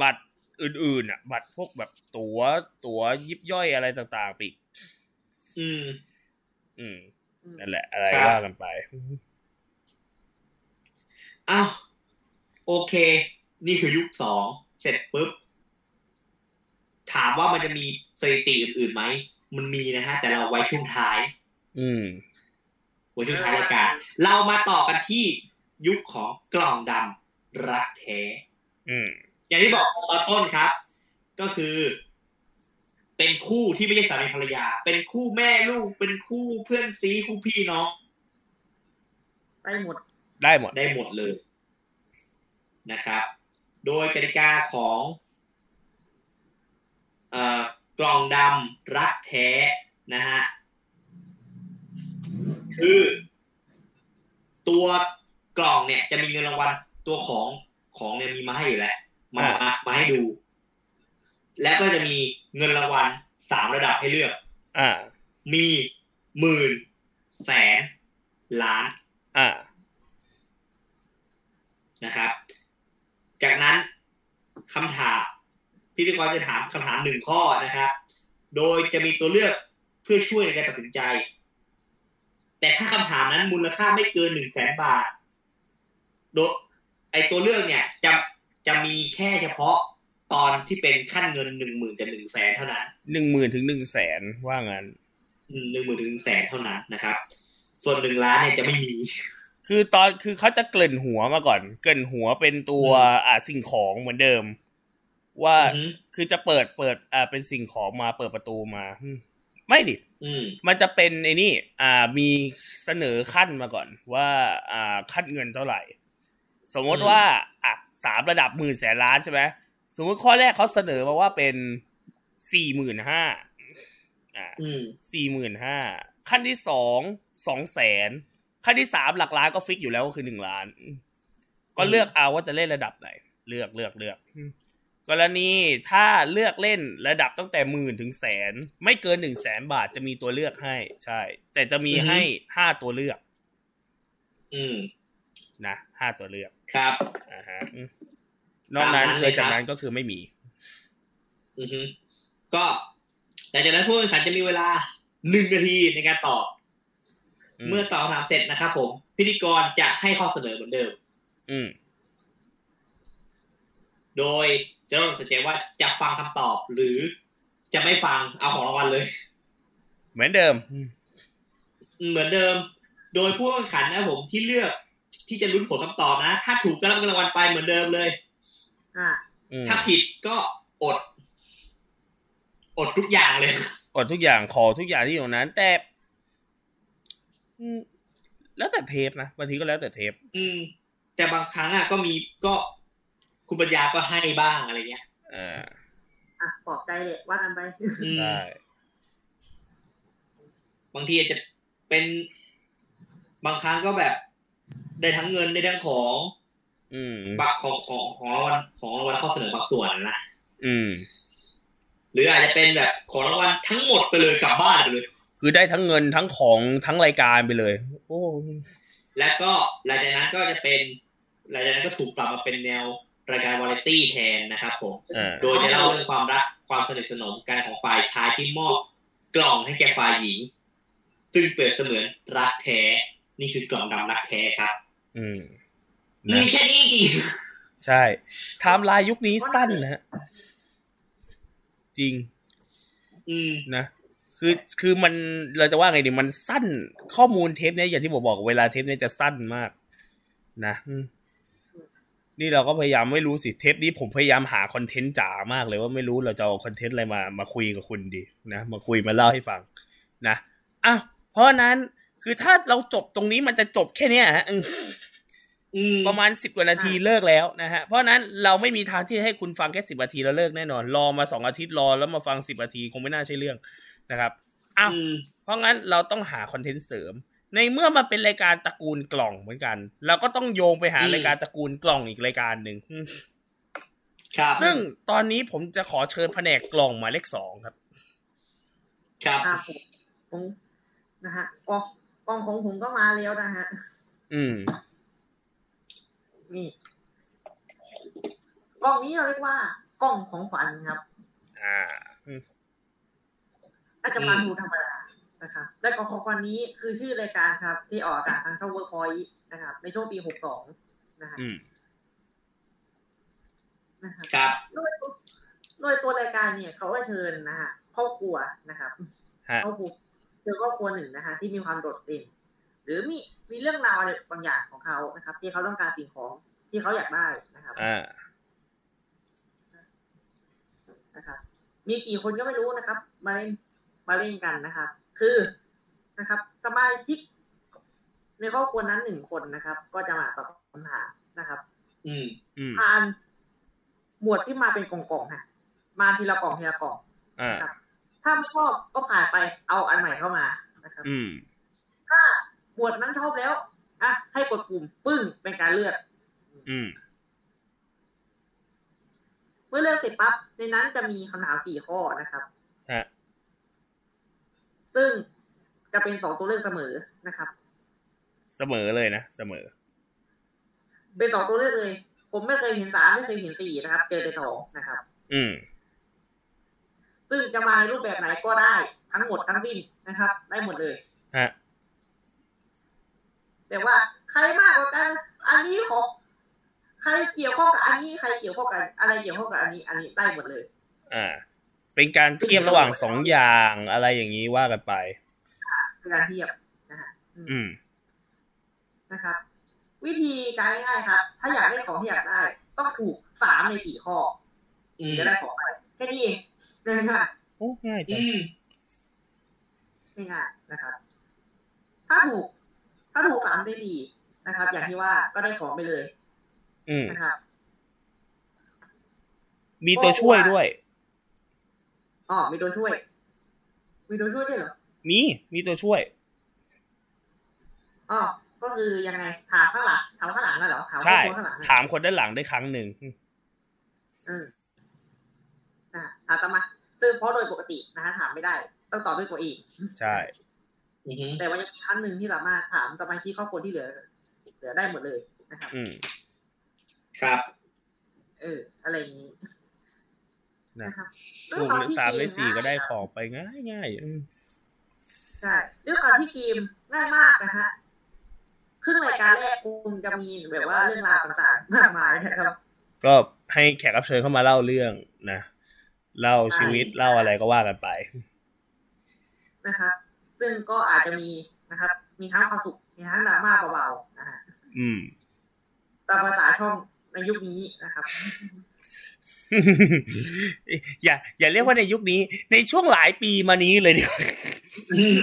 บัตรอื่นๆอะ บัตรพวกแบบตั๋วตั๋วยิบย่อยอะไรต่างๆไปอีก อืม อืมนั่นแหละ อะไรครับว่ากันไปอ้าวโอเค นี่คือยุคสองเสร็จปุ๊บ ถามว่ามันจะมีสถิติอื่นๆไหม มันมีนะฮะ แต่เราไว้ช่วงท้าย อืมไว้ช่วงท้ายรายการ เรามาต่อกันที่ยุคของกล่องดำรักแท้ อืม อย่างที่บอกตอนต้นครับ ก็คือ เป็นคู่ที่ไม่ใช่สามีภรรยา เป็นคู่แม่ลูก เป็นคู่เพื่อนซีคู่พี่น้องได้หมด ได้หมด ได้หมดเลยนะครับ โดยกติกาของเอ่อกล่องดำรักแท้นะฮะคือ ตัวกล่องเนี่ยจะมีเงินรางวัลตัวของของเนี่ยมีมาให้อยู่แล้ว มาอ่ามมามาให้ดู แล้วก็จะมีเงินรางวัลสามระดับให้เลือก อ่า มีหมื่นแสนล้าน อ่า นะครับ จากนั้นคำถามพิธีกรจะถามคำถามหนึ่งข้อนะครับ โดยจะมีตัวเลือกเพื่อช่วยในการตัดสินใจ แต่ถ้าคำถามนั้นมูลค่าไม่เกินหนึ่งแสนบาทโดยไอตัวเลือกเนี่ยจะ จะมีแค่เฉพาะตอนที่เป็นขั้นเงินหนึ่งหมื่นกับหนึ่งแสนเท่านั้นหนึ่งหมื่นถึงหนึ่งแสนว่างั้นหนึ่งหมื่นถึงหนึ่งแสนเท่านั้นนะครับ ส่วนหนึ่งล้านเนี่ยจะไม่มี คือตอนคือเขาจะเกริ่นหัวมาก่อน เกริ่นหัวเป็นตัวอ่าสิ่งของเหมือนเดิม ว่าอือฮึคือจะเปิดเปิดอ่าเป็นสิ่งของมาเปิดประตูมาอืมไม่ดิอืมมันจะเป็นไอ้นี่ อ่า มีเสนอขั้นมาก่อน ว่า อ่า ขั้นเงินเท่าไหร่ สมมติอืมว่าอะ สามระดับหมื่นแสนล้านใช่ไหมสมมติข้อแรกเขาเสนอมาว่าเป็นสี่หมื่นห้าอ่าอืมสี่หมื่นห้าขั้นที่สองสองแสนขั้นที่สามหลักล้านก็ฟิกอยู่แล้วก็คือหนึ่งล้าน ก็เลือกเอาว่าจะเล่นระดับไหน เลือกเลือกเลือกกรณีถ้าเลือกเล่นระดับตั้งแต่หมื่นถึงแสน ไม่เกินหนึ่งแสนบาทจะมีตัวเลือกให้ ใช่ แต่จะมีอือฮึให้ห้าตัวเลือก อืมนะ ห้าตัวเลือกครับอ่าฮะอืมนอกนั้นตามนั้นเคเลยยจากครับนั้นก็คือไม่มี อือฮึก็หลังจากนั้นผู้แข่งขันจะมีเวลาหนึ่งนาทีในการตอบอืมเมื่อตอบคำถามเสร็จนะครับผม พิธีกรจะให้ข้อเสนอเหมือนเดิม อืมโดยจะต้องตัดสินใจว่าจะฟังคำตอบหรือจะไม่ฟังเอาของรางวัลเลย เหมือนเดิมอืมเหมือนเดิม โดยผู้แข่งขันนะครับผมที่เลือก ที่จะลุ้นผลคำตอบนะ ถ้าถูกก็รับเงินรางวัลไปเหมือนเดิมเลยอ่าอืมถ้าผิดก็อด อดทุกอย่างเลย อดทุกอย่างขอทุกอย่างที่อยู่ตรงนั้น แต่อืมแล้วแต่เทปนะบางทีก็แล้วแต่เทป อืม แต่บางครั้งอะก็มีก็คุณปัญญาก็ให้บ้างอะไรเงี้ยอ่าอะปลอบใจเลยว่ากันไปอืมใช่บางทีอาจจะเป็นบางครั้งก็แบบ ได้ทั้งเงินได้ทั้งของอืมบักของของของรางวัลของรางวัลข้อเสนอบางส่วนนะอืม หรืออาจจะเป็นแบบของรางวัลทั้งหมดไปเลยกลับบ้านไปเลย คือได้ทั้งเงินทั้งของทั้งรายการไปเลย โอ้แล้วก็หลังจากนั้นก็จะเป็นหลังจากนั้นก็ถูกปรับมาเป็นแนวรายการวาไรตี้แทนนะครับผมอ่าโดยจะเล่าเรื่องความรักความสนิทสนมกันของฝ่ายชายที่มอบกล่องให้แก่ฝ่ายหญิง ซึ่งเปรียบเสมือนรักแท้ นี่คือกล่องดำรักแท้ครับ อืมมีนะแค่นี้จริงใช่ไทม์ไลน์ยุคนี้สั้นนะฮะจริง อืมนะคือคือมันเราจะว่าไงดีมันสั้นข้อมูลเทปเนี้ยอย่างที่ผมบอกเวลาเทปเนี้ยจะสั้นมาก นะอืมนี่เราก็พยายามไม่รู้สิเทปนี้ผมพยายามหาคอนเทนต์จ๋ามากเลยว่าไม่รู้เราจะเอาคอนเทนต์อะไรมามาคุยกับคุณดี นะมาคุยมาเล่าให้ฟัง นะอ้าวเพราะฉะนั้น คือถ้าเราจบตรงนี้มันจะจบแค่เนี้ยฮะอืมอืมประมาณสิบกว่านาทีเลิกแล้วนะฮะ เพราะฉะนั้นเราไม่มีทางที่จะให้คุณฟังแค่สิบนาทีแล้วเลิกแน่นอน รอมาสองอาทิตย์รอแล้วมาฟังสิบนาทีคงไม่น่าใช่เรื่องนะครับอ้าวอืมเพราะงั้นเราต้องหาคอนเทนต์เสริม ในเมื่อมันเป็นรายการตระกูลกล่องเหมือนกัน เราก็ต้องโยงไปหารายการตระกูลกล่องอีกรายการหนึ่งอืมครับ ซึ่งตอนนี้ผมจะขอเชิญแผนกกล่องหมายเลขสองครับ ครับครับผมผมนะฮะกอ งกองของผมก็มาแล้วนะฮะ อืม นี่กล้องนี้เราเรียกว่ากล่องของขวัญครับ อ่าอืมอาจจะมาดูธรรมดานะครับ และกล่องของขวัญนี้คือชื่อรายการครับ ที่ออกอากาศทางช่องเวิร์กพอยต์นะครับ ในช่วงปีหกสองนะฮะอืมนะครับครับโดยโดยตัวรายการเนี่ย เขาก็เชิญนะฮะครอบครัวนะครับฮะครอบครัว เจอครอบครัวหนึ่งนะฮะที่มีความโดดเด่น หรือมีมีเรื่องราวอะไรบางอย่างของเขานะครับ ที่เขาต้องการสิ่งของที่เขาอยากได้นะครับอ่านะครับมีกี่คนก็ไม่รู้นะครับ มาเล่นมาเล่นกันนะครับ คือนะครับสมาชิกในครอบครัวนั้นหนึ่งคนนะครับ ก็จะมาตอบคำถามนะครับอืมอืมผ่านหมวดที่มาเป็นกล่องๆฮะมาทีละกล่องทีละกล่องอ่านะครับ ถ้าไม่ชอบก็ผ่านไปเอาอันใหม่เข้ามานะครับอืมถ้าหมวดนั้นชอบแล้วอะให้กดปุ่มปึ้งเป็นการเลือกอืมเมื่อเลือกเสร็จปั๊บในนั้นจะมีคำถามสี่ข้อนะครับฮะซึ่งจะเป็นสองตัวเลือกเสมอนะครับ เสมอเลยนะเสมอ เป็นสองตัวเลือกเลย ผมไม่เคยเห็นสามไม่เคยเห็นสี่นะครับ เจอแต่สองนะครับ อืม ซึ่งจะมาในรูปแบบไหนก็ได้ทั้งหมดทั้งสิ้นนะครับ ได้หมดเลยฮะแต่ว่าใครมากกว่ากัน อันนี้ของใครเกี่ยวข้องกับอันนี้ใครเกี่ยวข้องกับอะไรเกี่ยวข้องกับอันนี้ อันนี้ได้หมดเลย อ่า เป็นการเทียบระหว่างสองอย่างอะไรอย่างนี้ว่ากันไปเป็นการเทียบนะฮะอืมอืมนะครับ วิธีการง่ายๆครับ ถ้าอยากได้ของที่อยากได้ ต้องถูกสามในสี่ข้ออืถึมงจะได้ของไปแค่นี้เอง ง่ายโอ้ง่ายจังอืมๆง่ายๆนะครับ ถ้าถูก ถ้าถูกสามได้ดีนะครับ อย่างที่ว่าก็ได้ของไปเลยอืมนะครับมีตัวช่วยด้วยอ๋อมีตัวช่วย มีตัวช่วยด้วยเหรอมี มีตัวช่วยอ๋อก็คือยังไงถามข้างหลังถามข้างหลังน่ะเหรอถามใช่คนข้างหลังน่ะถามคนด้านหลังได้ครั้งหนึ่งอืมอ่าถามตามมา ซึ่งเพราะโดยปกตินะฮะถามไม่ได้ ต้องตอบด้วยตัวเองใช่อือฮึแต่ว่ายังมีครั้งหนึ่งที่สามารถถามสมาชิกครอบครัวที่เหลือ เหลือได้หมดเลยนะครับอืมครับ เออ อะไรอย่างนี้นะนะครับถูกหรือสามหรือสี่ก็ได้ของไปง่ายง่ายๆอืมใช่ด้วยความที่เกมง่ายมากนะฮะครึ่งรายการแรกคุณจะมีแบบว่าเรื่องราวต่างๆมากมายนะครับ ก็ให้แขกรับเชิญเข้ามาเล่าเรื่องนะ เล่าชีวิตใช่เล่าอะไรก็ว่ากันไปนะครับซึ่งก็อาจจะมีนะครับ มีทั้งความสุขมีทั้งดราม่าเบาๆนะฮะอืมตามภาษาช่องในยุคนี้นะครับ อย่า อย่าเรียกว่าในยุคนี้ ในช่วงหลายปีมานี้เลยดีกว่าอืม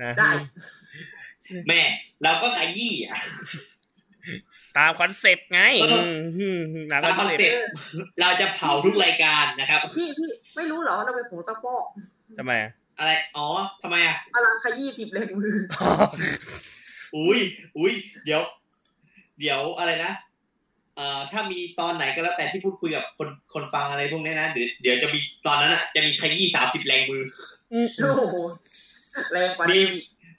นะได้แม่ เราก็ขยี้อะ ตามคอนเซปต์ไงเอออืมตามตามคคออนนเซเซ็ปปต์ต์เราจะเผาทุกรายการนะครับพี่พี่ไม่รู้เหรอเราเป็นผงตะปอกทำไมอะอะไรอ๋อทำไมอะพลังขยี้สิบแรงมืออุ้ยอุ้ยเดี๋ยว เดี๋ยวอะไรนะเอ่อถ้ามีตอนไหนก็แล้วแต่ที่พูดคุยกับคนคนฟังอะไรพวกนี้นะเดี๋ยวเดี๋ยวจะมีตอนนั้นอะจะมีขยี้สามสิบแรงมือโอ้โหแรงกว่ามีนี้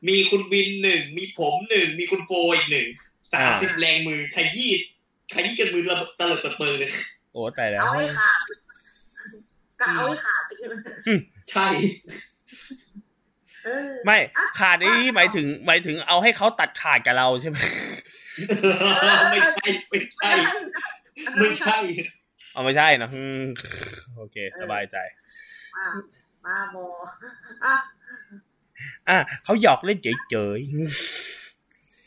มีคุณวินหนึ่งมีผมหนึ่งมีคุณโฟอีกหนึ่ง สามสิบแรงมือขยี้ขยี้กันมือระตะเลิดเปิดเปิงเลยโอ้แต่แล้วเอาให้ขาดกะเอาให้ขาดไปใช่ไหมใช่เออไม่อะขาดนี่หมายถึง หมายถึงเอาให้เขาตัดขาดกับเราใช่ไหมไม่ใช่ไม่ใช่ ไม่ใช่เอาไม่ใช่นะอืมโอเค สบายใจมามาบออะอะเขาหยอกเล่นเฉย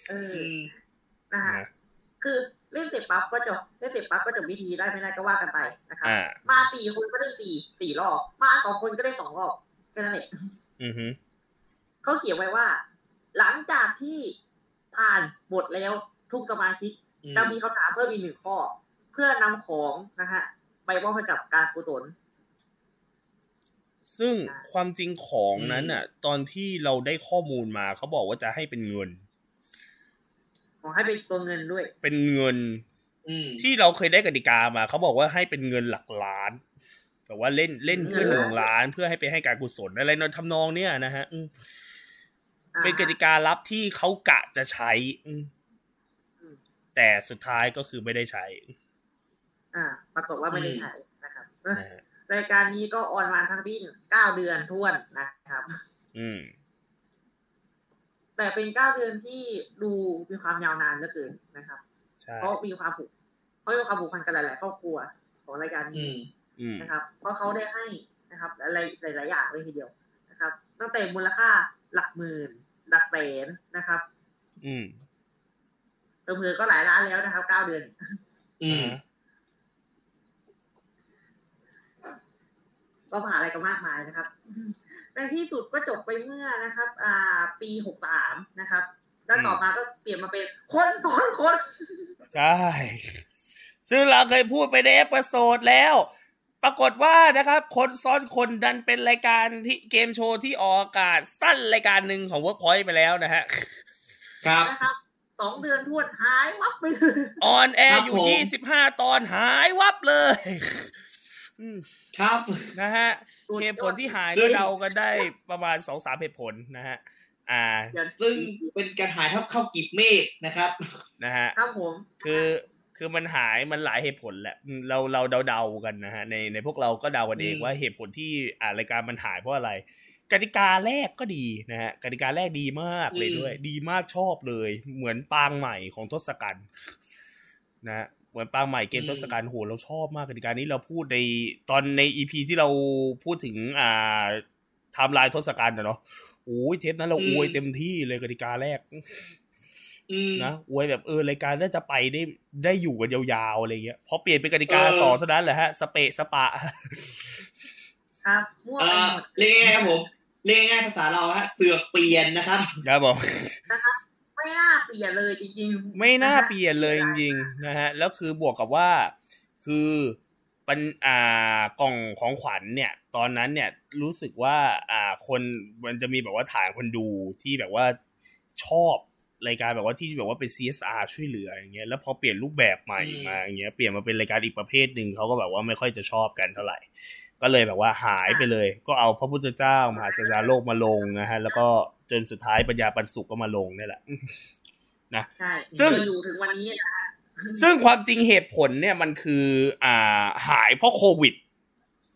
เอออืม นะๆฮะนะคือเล่นเสร็จปั๊บก็จบเล่นเสร็จปั๊บก็จบวิธีได้ไม่ได้ก็ว่ากันไปนะครับอ่ามาสี่คนก็ได้สี่สี่รอบ มาสองคนก็ได้สองรอบแค่นั้นเองอือฮึเขาเขียนไว้ว่า หลังจากที่ผ่านบทแล้วทุกสมาชิกอืมจะมีคำถามเพิ่มอีกหนึ่งข้อ เพื่อนำของนะฮะไปมอบให้กับการกุศลซึ่งความจริงของนั้นอะ ตอนที่เราได้ข้อมูลมาเขาบอกว่าจะให้เป็นเงิน ขอให้เป็นตัวเงินด้วย เป็นเงินอืมที่เราเคยได้กติกามาเขาบอกว่าให้เป็นเงินหลักล้านแบบว่าเล่นเล่นเพื่อหนึ่งล้านเพื่อให้ไปให้การกุศลอะไรนนทำนองเนี้ยนะฮะอืมอ่าเป็นกติกาลับที่เขากะจะใช้อืมอืมแต่สุดท้ายก็คือไม่ได้ใช้ อ่าปรากฏว่าไม่ได้ใช้นะครับนะฮะรายการนี้ก็ออนมาทั้งสิ้นเก้าเดือนท้วนนะครับ อืม แต่เป็นเก้าเดือนที่ดูมีความยาวนานเหลือเกินนะครับใช่เพราะมีความผูกเพราะมีความผูกพันกันหลาย ๆ ครอบครัวของรายการอืนี้มอืมนะครับ เพราะเขาได้ให้นะครับอะไรหลาย ๆ อย่างเลยทีเดียวนะครับ ตั้งแต่มูลค่าหลักหมื่น หลักแสนนะครับ อืมเพิ่มๆก็หลายล้านแล้วนะครับเก้าเดือน อืมก็ผ่านอะไรกันมากมายนะครับ ในที่สุดก็จบไปเมื่อนะครับ อ่า ปีหกสามนะครับ แล้วต่อมาก็เปลี่ยนมาเป็นคนซ้อนคนใช่ ซึ่งเราเคยพูดไปใน episode แล้ว ปรากฏว่านะครับ คนซ้อนคนดันเป็นรายการที่เกมโชว์ที่ออกอากาศสั้นรายการหนึ่งของ Workpoint ไปแล้วนะฮะ ครับนะครับสองเดือนทวนหายวับไปเลย on air อยู่ครับผมยี่สิบห้าตอนหายวับเลยอืม ครับนะฮะเหตุผลที่หายซึ่ก็งเดากันได้ประมาณสองสามเหตุผลนะฮะ อ่าเดี๋ยวซึ่งเป็นการหายเท่าเข้ากีบเมฆนะครับ นะฮะครับผมคือคือมันหายมันหลายเหตุผลแหละอืมเราเราเดาเดาๆกันนะฮะในในพวกเราก็เดากันเองอืมว่าเหตุผลที่อ่ารายการมันหายเพราะอะไรกติกาแรกก็ดีนะฮะกติกาแรกดีมากเลยด้วย ดีมากชอบเลย เหมือนปางใหม่ของทศกัณฐ์นะฮะ เหมือนปางใหม่เกมทศกัณฐ์โหเราชอบมากกติกานี้เราพูดในตอนใน EP ที่เราพูดถึงอ่าไทม์ไลน์ทศกัณฐ์นะเนาะโอ้ยเทปนั้นเราอวยเต็มที่เลยกติกาแรกอืมนะอวยแบบเออรายการน่าจะไปได้ได้อยู่กันยาวๆอะไรเงี้ยพอเปลี่ยนเป็นกติกาเออสองเท่านั้นแหละฮะ สเปะสปะ ครับมั่วเอ่ไปอหมดเรียกง่ายๆครับผมเรียกง่ายๆภาษาเราฮะ เสือกเปลี่ยนนะครับครับผม ไม่น่าเปลี่ยนเลยจริงๆไม่น่าะฮะเปลี่ยนเลยจริงๆนะฮะแล้วคือบวกกับว่าคือปัญอ่ากล่องของขวัญเนี่ย ตอนนั้นเนี่ยรู้สึกว่าอ่าคนมันจะมีแบบว่าฐานคนดูที่แบบว่าชอบรายการแบบว่าที่แบบว่าเป็น CSR ช่วยเหลืออย่างเงี้ยแล้วพอเปลี่ยนรูปแบบใหม่อืมมาอย่างเงี้ยเปลี่ยนมาเป็นรายการอีกประเภทหนึ่งเขาก็แบบว่าไม่ค่อยจะชอบกันเท่าไหร่ ก็เลยแบบว่าหายไปเลย ก็เอาพระพุทธเจ้ามหาสัจจาโลกมาลงนะฮะแล้วก็ จนสุดท้ายปัญญาปันสุขก็มาลงนี่แหละใช่ซึ่งจนอยู่ถึงวันนี้นะซึ่งความจริงเหตุผลเนี่ยมันคือ อ่า หายเพราะโควิด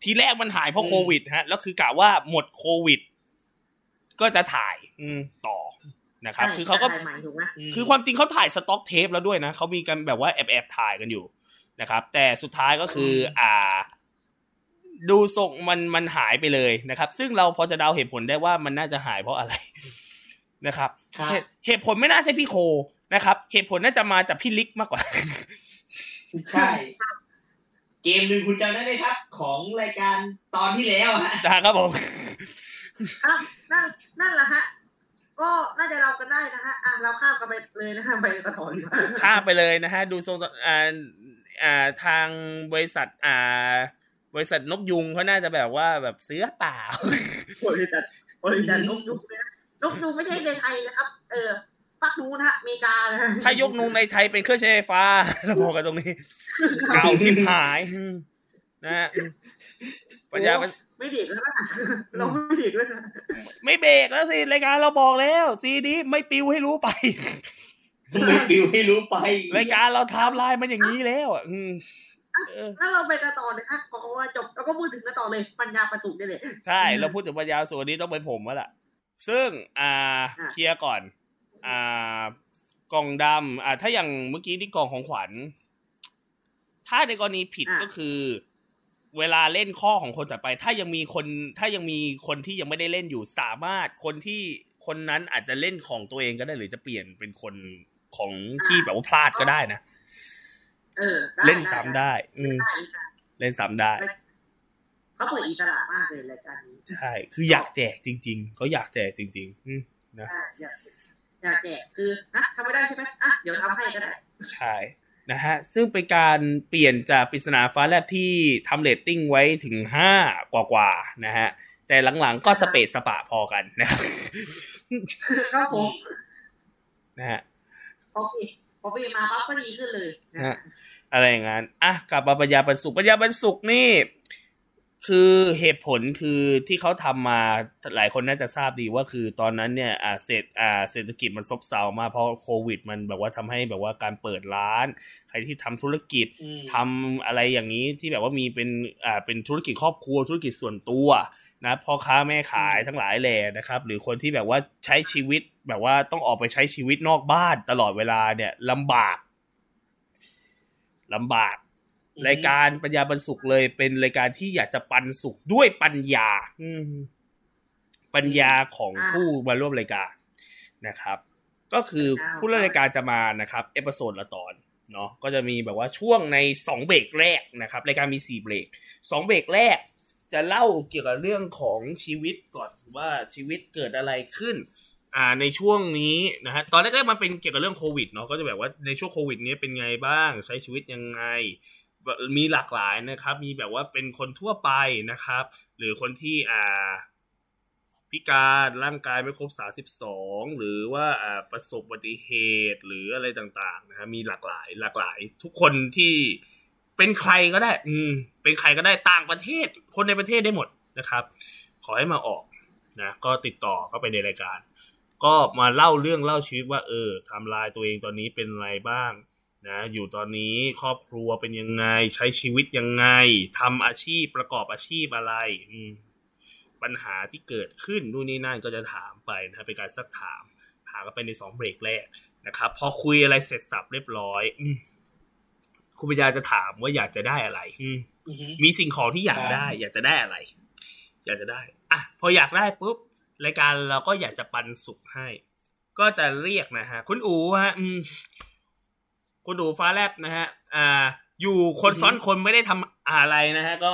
ทีแรกมันหายเพราะอืมโควิด ฮะ แล้วคือกะว่าหมดโควิด ก็จะถ่าย อืมต่อนะครับใช่คือเขาก็ถ่ยใหม่ถูกไหมมคือความจริงเขาถ่ายสต็อกเทปแล้วด้วยนะเขามีกันแบบว่าแอบแอบๆถ่ายกันอยู่นะครับ แต่สุดท้ายก็คือ อ่า ดูทรงมันมันหายไปเลยนะครับ ซึ่งเราพอจะเดาเหตุผลได้ว่ามันน่าจะหายเพราะอะไรนะครับครับเหตุเหตุผลไม่น่าใช่พี่โคนะครับ เหตุผลน่าจะมาจากพี่ลิกมากกว่า ใช่เกมหนึ่งคุณจำได้ไหมครับ ของรายการตอนที่แล้วฮะนะครับผมครับนั่นนั่นแหละฮะก็น่าจะเรากันได้นะฮะอะเราข้ามกันไปเลยนะฮะไปกันต่อดีกว่าข้ามไปเลยนะฮะดูทรงอ่าอ่าทางบริษัทอ่า บริษัทนกยุงเขาน่าจะแบบว่าแบบเสื้อเปล่าบริษัทบริษัทนกยุงนะนกยุงไม่ใช่ในไทยนะครับ เออฟักนู้นฮะอเมริกานะฮะถ้ายกนุงในไทยเป็นเครื่องใช้ไฟฟ้าเราบอกกันตรงนี้ เก่าชิบหายอืมนะฮะปัญญาไม่เด็กแล้วนะเราไม่เด็กแล้วนะไม่เบรกแล้วสิรายการเราบอกแล้วซีดีไม่ปิวให้รู้ไปทำไมปิวให้รู้ไปรายการเราไทม์ไลน์มันอย่างนี้แล้วอะ อืมเออแล้วเราไปกันต่อเลยครับก็ว่าจบแล้วก็พูดถึงกันต่อเลยปัญญาประสุได้เลย ใช่เราพูดถึงปัญญาส่วนนี้ต้องเป็นผมแล้วล่ะ ซึ่งอ่าอะเคลียร์ก่อน อ่ากล่องดำอ่าถ้าอย่างเมื่อกี้ที่กล่องของขวัญ ถ้าในกรณีผิดก็คือ เวลาเล่นข้อของคนต่อไป ถ้ายังมีคน ถ้ายังมีคนที่ยังไม่ได้เล่นอยู่สามารถคนที่คนนั้นอาจจะเล่นของตัวเองก็ได้หรือจะเปลี่ยนเป็นคนของที่แบบว่าพลาดก็ได้นะ เออได้เล่นซ้ำได้ อืมได้ได้เล่นซ้ำได้เขาเปิดอิสระมากเลยรายการนี้ใช่คืออยากแจกจริง ๆเขาอยากแจกจริง ๆ อืมนะอะอยากอยากแจกคือฮะทำไม่ได้ใช่ไหมอะเดี๋ยวทำให้ก็ได้ใช่นะฮะซึ่งเป็นการเปลี่ยนจากปริศนาฟ้าแลบที่ทำเรตติ้งไว้ถึงห้ากว่าๆนะฮะแต่หลังๆก็สเปซสปะพอกันนะครับครับผมนะฮะพอปี พอปีมาปั๊บก็ดีขึ้นเลยนะฮะอะไรอย่างนั้นอะกลับมาปัญญาบรรสุขปัญญาบรรสุขนี่ คือเหตุผลคือที่เขาทำมาหลายคนน่าจะทราบดีว่าคือตอนนั้นเนี่ยอ่าเศรษฐอ่าเศรษฐกิจมันซบเซามากเพราะโควิด มันแบบว่าทำให้แบบว่าการเปิดร้าน ใครที่ทำธุรกิจอืมทำอะไรอย่างนี้ที่แบบว่ามีเป็นอ่าเป็นธุรกิจครอบครัวธุรกิจส่วนตัวนะพ่อค้าแม่ขายทั้งหลายแหล่นะครับ หรือคนที่แบบว่าใช้ชีวิต แบบว่าต้องออกไปใช้ชีวิตนอกบ้านตลอดเวลาเนี่ยลำบากลำบากอืมรายการปัญญาปันสุขเลย เป็นรายการที่อยากจะปันสุขด้วยปัญญาอืมปัญญาของอ่าผู้มาร่วมรายการนะครับ ก็คืออ่าผู้เล่นรายการจะมานะครับ episode ละตอนเนาะก็จะมีแบบว่าช่วงในสองเบรกแรกนะครับรายการมีสี่เบรกสองเบรกแรก จะเล่าเกี่ยวกับเรื่องของชีวิตก่อนว่าชีวิตเกิดอะไรขึ้น อ่าในช่วงนี้นะฮะตอนแรกๆมันเป็นเกี่ยวกับเรื่องโควิดเนาะก็จะแบบว่าในช่วงโควิด นี้เป็นไงบ้างใช้ชีวิตยังไงมีหลากหลายนะครับ มีแบบว่าเป็นคนทั่วไปนะครับ หรือคนที่อ่าพิการร่างกายไม่ครบ 32 หรือว่าอ่าประสบอุบัติเหตุหรืออะไรต่างๆนะครับมีหลากหลายหลากหลาย ทุกคนที่เป็นใครก็ได้ อืม เป็นใครก็ได้ต่างประเทศ คนในประเทศได้หมดนะครับ ขอให้มาออกนะก็ติดต่อเข้าไปในรายการ ก็มาเล่าเรื่องเล่าชีวิตว่าเออไทำลายตัวเองตอนนี้เป็นอะไรบ้างนะอยู่ตอนนี้ครอบครัวเป็นยังไง ใช้ชีวิตยังไงทำอาชีพประกอบอาชีพอะไรอืมปัญหาที่เกิดขึ้นนู่นนี่นั่นก็จะถามไปนะครับเป็นการซักถาม ถามกันไปในสองเบรกแรกนะครับ พอคุยอะไรเสร็จสับเรียบร้อยอืมคุณปัญญาจะถามว่าอยากจะได้อะไรอืมอือฮึมีสิ่งของที่อยากได้ อยากจะได้อะไร อยากจะได้อะพออยากได้ปุ๊บ รายการเราก็อยากจะปันสุขให้ ก็จะเรียกนะฮะ คุณอูฮะคุณอูฟ้าแลบนะฮะ อ่า อยู่คนซ้อนคนไม่ได้ทำอะไรนะฮะ ก็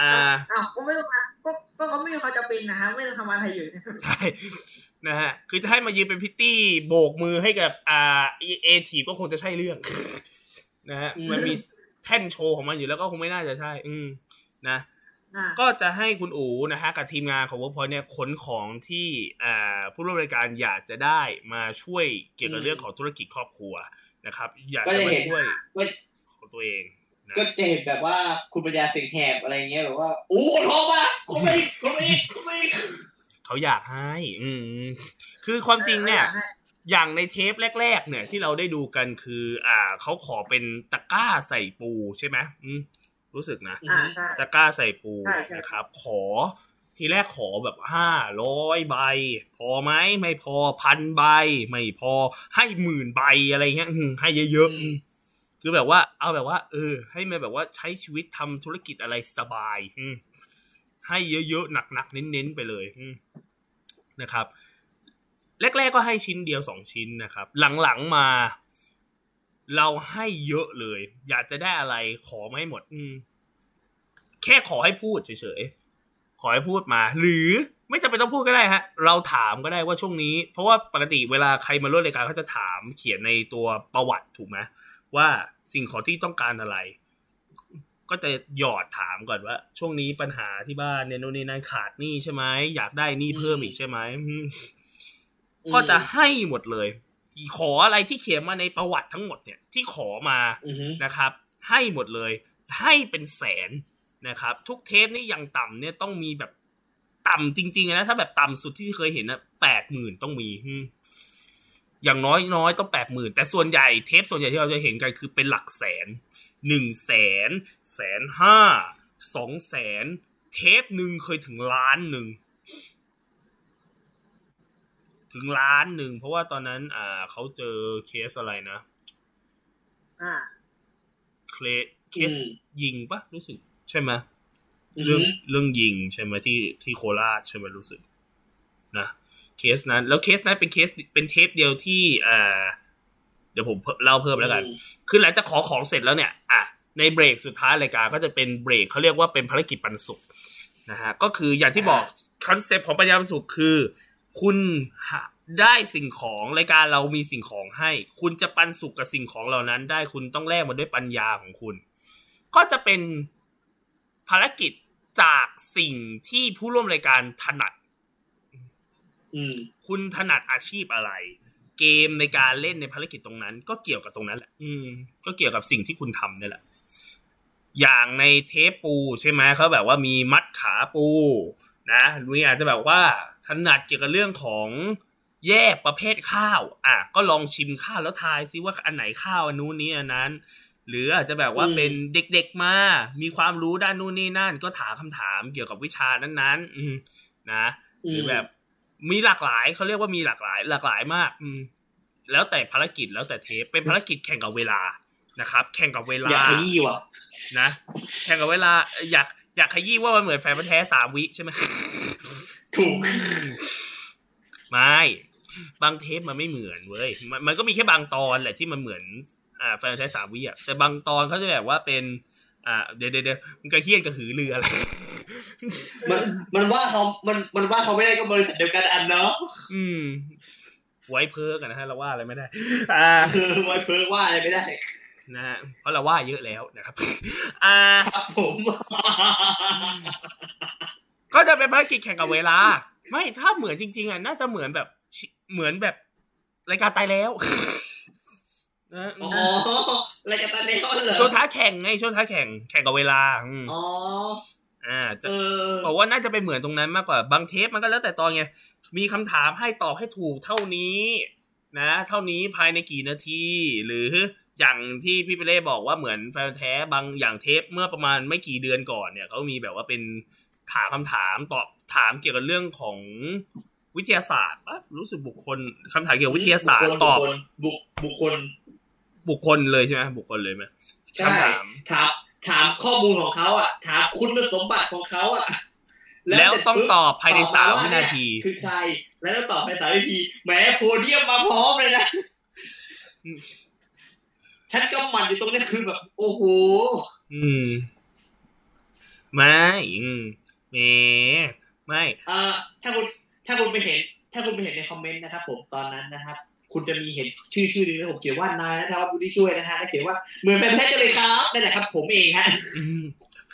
อ่าอ้าวก็ไม่ต้องมาก็ก็เขาไม่มีความจำเป็นนะฮะ ไม่ต้องทำอะไรอยู่ใช่นะฮะ คือจะให้มายืนเป็นพิตตี้โบกมือให้กับ อ่าเอทีก็คงจะใช่เรื่อง นะฮะ มันมีแท่นโชว์ของมันอยู่แล้วก็คงไม่น่าจะใช่ อืมนะ ก็จะให้คุณอูนะฮะกับทีมงานของ Workpoint เนี่ยขนของที่อ่าผู้ร่วมรายการอยากจะได้มาช่วยเกี่ยวกับเรื่องของธุรกิจครอบครัวนะครับ อยากจะมาช่วยก็ของตัวเองนะก็จะเห็นแบบว่าคุณปัญญาเสียงแหบอะไรเงี้ยแบบว่าโอ้โทรมาคุณไปอีกคุณไปอีกคุณไปอีกเขาอยากให้ อืมคือความจริงเนี่ย อย่างในเทปแรก ๆ เนี่ยที่เราได้ดูกันคือ อ่าเขาขอเป็นตะกร้าใส่ปูใช่ไหมอืม รู้สึกนะอ่าใช่ตะกร้าใส่ปูใช่ใช่นะครับ ขอทีแรกขอแบบห้าร้อยใบ พอไหมไม่พอพันใบ ไม่พอให้หมื่นใบอะไรเงี้ยอืมให้เยอะๆอืมคือแบบว่า เอาแบบว่า เออ ให้มันแบบว่าใช้ชีวิตทำธุรกิจอะไรสบายอืมให้เยอะๆหนักๆเน้นๆไปเลยอืมนะครับ แรกๆก็ให้ชิ้นเดียวสองชิ้นนะครับ หลังๆมา เราให้เยอะเลย อยากจะได้อะไรขอมาให้หมด อืม แค่ขอให้พูดเฉยๆขอให้พูดมา หรือไม่จำเป็นต้องพูดก็ได้ฮะ เราถามก็ได้ว่าช่วงนี้ เพราะว่าปกติเวลาใครมาร่วมรายการเขาจะถามเขียนในตัวประวัติถูกไหมว่าสิ่งของที่ต้องการอะไร ก็จะหยอดถามก่อนว่า ช่วงนี้ปัญหาที่บ้านเนี่ยโน่นนี่นั่นขาดหนี้ใช่ไหมอยากได้หนี้เพิ่มอีกใช่ไหมอืมก็จะให้หมดเลย ขออะไรที่เขียนมาในประวัติทั้งหมดเนี่ยที่ขอมาอือฮึนะครับ ให้หมดเลยให้เป็นแสนนะครับ ทุกเทปนี่อย่างต่ำเนี่ยต้องมีแบบต่ำจริงๆนะถ้าแบบต่ำสุดที่เคยเห็นนะแปดหมื่นต้องมีอืมอย่างน้อยน้อยต้องแปดหมื่นแต่ส่วนใหญ่เทปส่วนใหญ่ที่เราจะเห็นกันคือเป็นหลักแสนหนึ่งแสนแสนห้าสองแสนเทปหนึ่งเคยถึงล้านหนึ่ง ถึงล้านหนึ่ง เพราะว่าตอนนั้น อ่าเขาเจอเคสอะไรนะ อ่าเคลเคสอืมยิงปะรู้สึก ใช่ไหมอือเรื่องฮึเรื่องยิงใช่ไหมที่ที่โคราชใช่ไหมรู้สึก นะเคสนั้น แล้วเคสนั้นเป็นเคสเป็นเทปเดียวที่อ่าเดี๋ยวผมเล่าเพิ่มแล้วกัน คือหลังจากขอของเสร็จแล้วเนี่ย อะ ในเบรกสุดท้ายรายการก็จะเป็นเบรกเขาเรียกว่าเป็นภารกิจปันสุขนะฮะ ก็คืออย่างที่บอกคอนเซปต์ของปัญญาปันสุขคือ คุณหาได้สิ่งของรายการเรามีสิ่งของให้ คุณจะปันสุขกับสิ่งของเหล่านั้น ได้คุณต้องแลกมาด้วยปัญญาของคุณ ก็จะเป็นภารกิจจากสิ่งที่ผู้ร่วมรายการถนัดอืมคุณถนัดอาชีพอะไร เกมในการเล่นในภารกิจตรงนั้น ก็เกี่ยวกับตรงนั้นแหละ อืม ก็เกี่ยวกับสิ่งที่คุณทำนี่แหละ อย่างในเทปปูใช่ไหมเขาแบบว่ามีมัดขาปู นะลุยอาจจะแบบว่า ถนัดเกี่ยวกับเรื่องของแยกประเภทข้าว อะ ก็ลองชิมข้าวแล้วทายซิว่าอันไหนข้าวอันนู้นนี้อันนั้น หรืออาจจะแบบว่าอืมเป็นเด็กๆมา มีความรู้ด้านนู้นนี่นั่น ก็ถามคำถามเกี่ยวกับวิชานั้นๆ อืมนะหรือแบบมีหลากหลายเขาเรียกว่ามีหลากหลาย หลากหลายมาก อืมแล้วแต่ภารกิจแล้วแต่เทปเป็นภารกิจแข่งกับเวลานะครับ แข่งกับเวลา อยากขยี้ว่ะนะ แข่งกับเวลา อยากอยากขยี้ว่ามันเหมือนแฟนพันธุ์แท้สามวิใช่ไหม ถูก ไม่บางเทปมันไม่เหมือนเว้ยมันมันก็มีแค่บางตอนแหละที่มันเหมือนอ่าแฟนพันธุ์แท้สามวิอะแต่บางตอนเขาจะแบบว่าเป็น อ่า เดี๋ยวเดี๋ยวเดี๋ยวมันกระเฮี้ยนกระหือเรืออะไร มันมันว่าเขามันมันว่าเขาไม่ได้ก็บริษัทเดียวกันอันเนาะอืม ไว้เพ้อกันนะฮะเราว่าอะไรไม่ได้ อ่าคือไว้เพิ่งว่าอะไรไม่ได้ นะฮะเพราะเราว่าเยอะแล้วนะครับ อ่า ครับผม ก็จะเป็นภารกิจแข่งกับเวลา ไม่ถ้าเหมือนจริง ๆอะน่าจะเหมือนแบบชิเหมือนแบบรายการตายแล้วนะอ๋อรายการตอนนี้เหรอช่วงท้าแข่งไงช่วงท้าแข่งแข่งกับเวลาอืมอ๋ออ่าจะเออบอกว่าน่าจะเป็นเหมือนตรงนั้นมากกว่าบางเทปมันก็แล้วแต่ตอนไงมีคำถามให้ตอบให้ถูกเท่านี้นะ เท่านี้ภายในกี่นาที หรืออย่างที่พี่เปเล่บอกว่าเหมือนแฟนแท้บางอย่างเทปเมื่อประมาณไม่กี่เดือนก่อนเนี่ยเขามีแบบว่าเป็น ถามคำถามตอบถามเกี่ยวกับเรื่องของวิทยาศาสตร์ปะรู้สึกบุคคลคำถามเกี่ยวกับวิทยาศาสตร์ตอบบุคบุคคล บุคคลเลยใช่ไหมบุคคลเลยไหมใช่คำถามถามถามข้อมูลของเขาอะ ถามคุณสมบัติของเขาอะแล้วเสร็จต้องปุ๊บตอบภายในตอบสามว่าวินาทีเยคือใคร แล้วต้องตอบภายในสามวินาทีแหมโพเดียมมาพร้อมเลยนะอืมฉันกำหมัดอยู่ตรงนี้คือแบบ โอ้โห อืม ไม่ อืมแหมไม่เอ่อถ้าคุณถ้าคุณไปเห็น ถ้าคุณไปเห็นในคอมเมนต์นะครับผมตอนนั้นนะครับ คุณจะมีเห็นชื่อชื่อหนึงนะผมเขียนว่านายนะครับผู้ที่ช่วยนะฮะแล้วเขียนว่าเหมือนแฟนแท้กันเลยครับนั่นแหละครับ ผมเองฮะอืม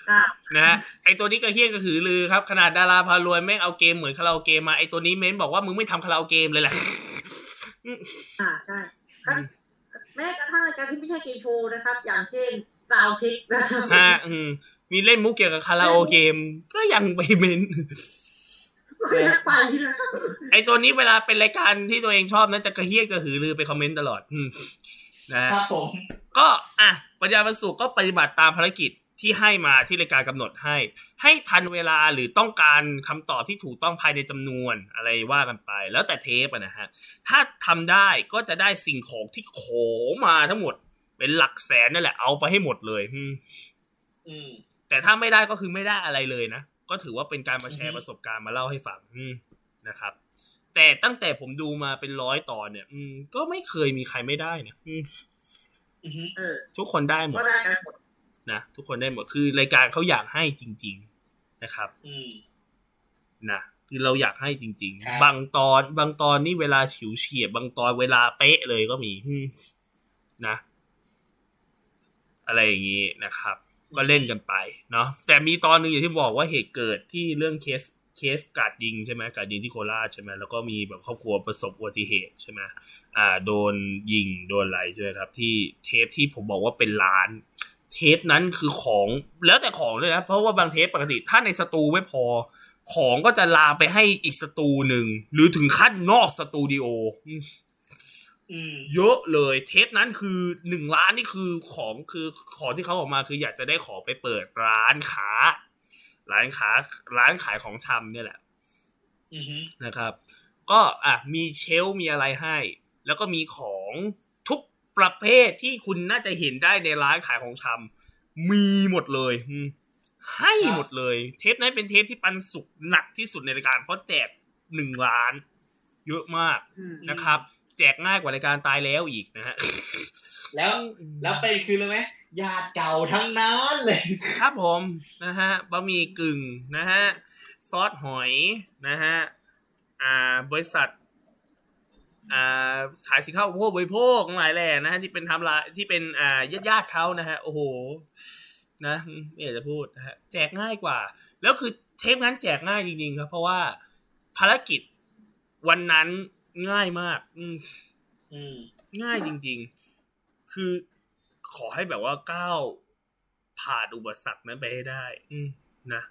ค่ะนะฮะไอตัวนี้ก็เฮี้ยนก็คือลือครับ ขนาดดาราพารวยแม่งเอาเกมเหมือนคาราโอเกะมาไอตัวนี้เม้นบอกว่ามึงไม่ทำคาราโอเกมเลยแหละอ่าใช่แม้กระทั่งรายการที่ไม่ใช่เกมโชว์นะครับ อย่างเช่นดาวเช็คนะครับฮะอืม มีเล่นมุกเกี่ยวกับคาราโอเกม ก็ยังไปเม้นไม่ได้ไปนะครับไอตัวนี้เวลาเป็นรายการที่ตัวเองชอบนั้นจะกระเฮี้ยนกระหือรือไปคอมเมนต์ตลอดอืมนะฮะครับผม ก็อะปัญญาบรรสุก็ปฏิบัติตามภารกิจที่ให้มาที่รายการกำหนดให้ ให้ทันเวลาหรือต้องการคำตอบที่ถูกต้องภายในจำนวนอะไรว่ากันไป แล้วแต่เทปอะนะฮะถ้าทำได้ก็จะได้สิ่งของที่โขมาทั้งหมด เป็นหลักแสนนั่นแหละเอาไปให้หมดเลย อืมอืม แต่ถ้าไม่ได้ก็คือไม่ได้อะไรเลยนะ ก็ถือว่าเป็นการมาแชอือร์ฮึประสบการณ์มาเล่าให้ฟังอืมนะครับ แต่ตั้งแต่ผมดูมาเป็นร้อยตอนเนี่ย อืมก็ไม่เคยมีใครไม่ได้เนี่ยอืมอือฮึเออทุกคนได้หมดก็ได้กันหมดนะทุกคนได้หมดคือรายการเขาอยากให้จริง ๆนะครับอืมนะคือเราอยากให้จริงครับๆบางตอน บางตอนนี่เวลาฉิวเฉียดบางตอนเวลาเป๊ะเลยก็มีอืมนะ อะไรอย่างนี้นะครับ ก็เล่นกันไปเนาะแต่มีตอนหนึ่งอย่างที่บอกว่าเหตุเกิดที่เรื่องเคสเคสการดยิงใช่ไหมการดยิงที่โคราชใช่ไหมแล้วก็มีแบบครอบครัวประสบอุบัติเหตุใช่ไหมอ่าโดนยิงโดนอะไรใช่ไหมครับที่เทปที่ผมบอกว่าเป็นล้าน เทปนั้นคือของแล้วแต่ของเลยนะ เพราะว่าบางเทปปกติถ้าในสตูไม่พอ ของก็จะลาไปให้อีกสตูหนึ่งหรือถึงขั้นนอกสตูดิโอ เยอะเลยเทปนั้นคือหนึ่งล้านนี่คือของคือของที่เขาออกมาคืออยากจะได้ของไปเปิดร้านค้า ร้านค้าร้านขายของชำเนี่ยแหละอือฮึนะครับ ก็อะมีเชลฟ์มีอะไรให้ แล้วก็มีของทุกประเภทที่คุณน่าจะเห็นได้ในร้านขายของชำมีหมดเลยอืมให้หมดเลย เทปนั้นเป็นเทปที่ปันสุกหนักที่สุดในรายการเพราะแจกหนึ่งล้าน เยอะมากอืมนะครับ แจกง่ายกว่ารายการตายแล้วอีกนะฮะแล้วแล้วเป็นคือเลยไหมญาติเก่าทั้งนั้นเลย ครับผมนะฮะบะหมี่กึ่งนะฮะซอสหอยนะฮะอ่าบริษัทอ่าขายสินค้าอุปโภคบริโภคทั้งหลายแหล่นะฮะที่เป็นทำลายที่เป็นอ่าญาติญาติๆเขานะฮะโอ้โหนะไม่อยากจะพูดนะฮะแจกง่ายกว่า แล้วคือเทปนั้นแจกง่ายจริงๆครับเพราะว่าภารกิจวันนั้น ง่ายมาก อืมอืมง่ายจริง ๆ คือขอให้แบบว่าก้าวผ่านอุปสรรคนั้นไปให้ได้ อืมนะ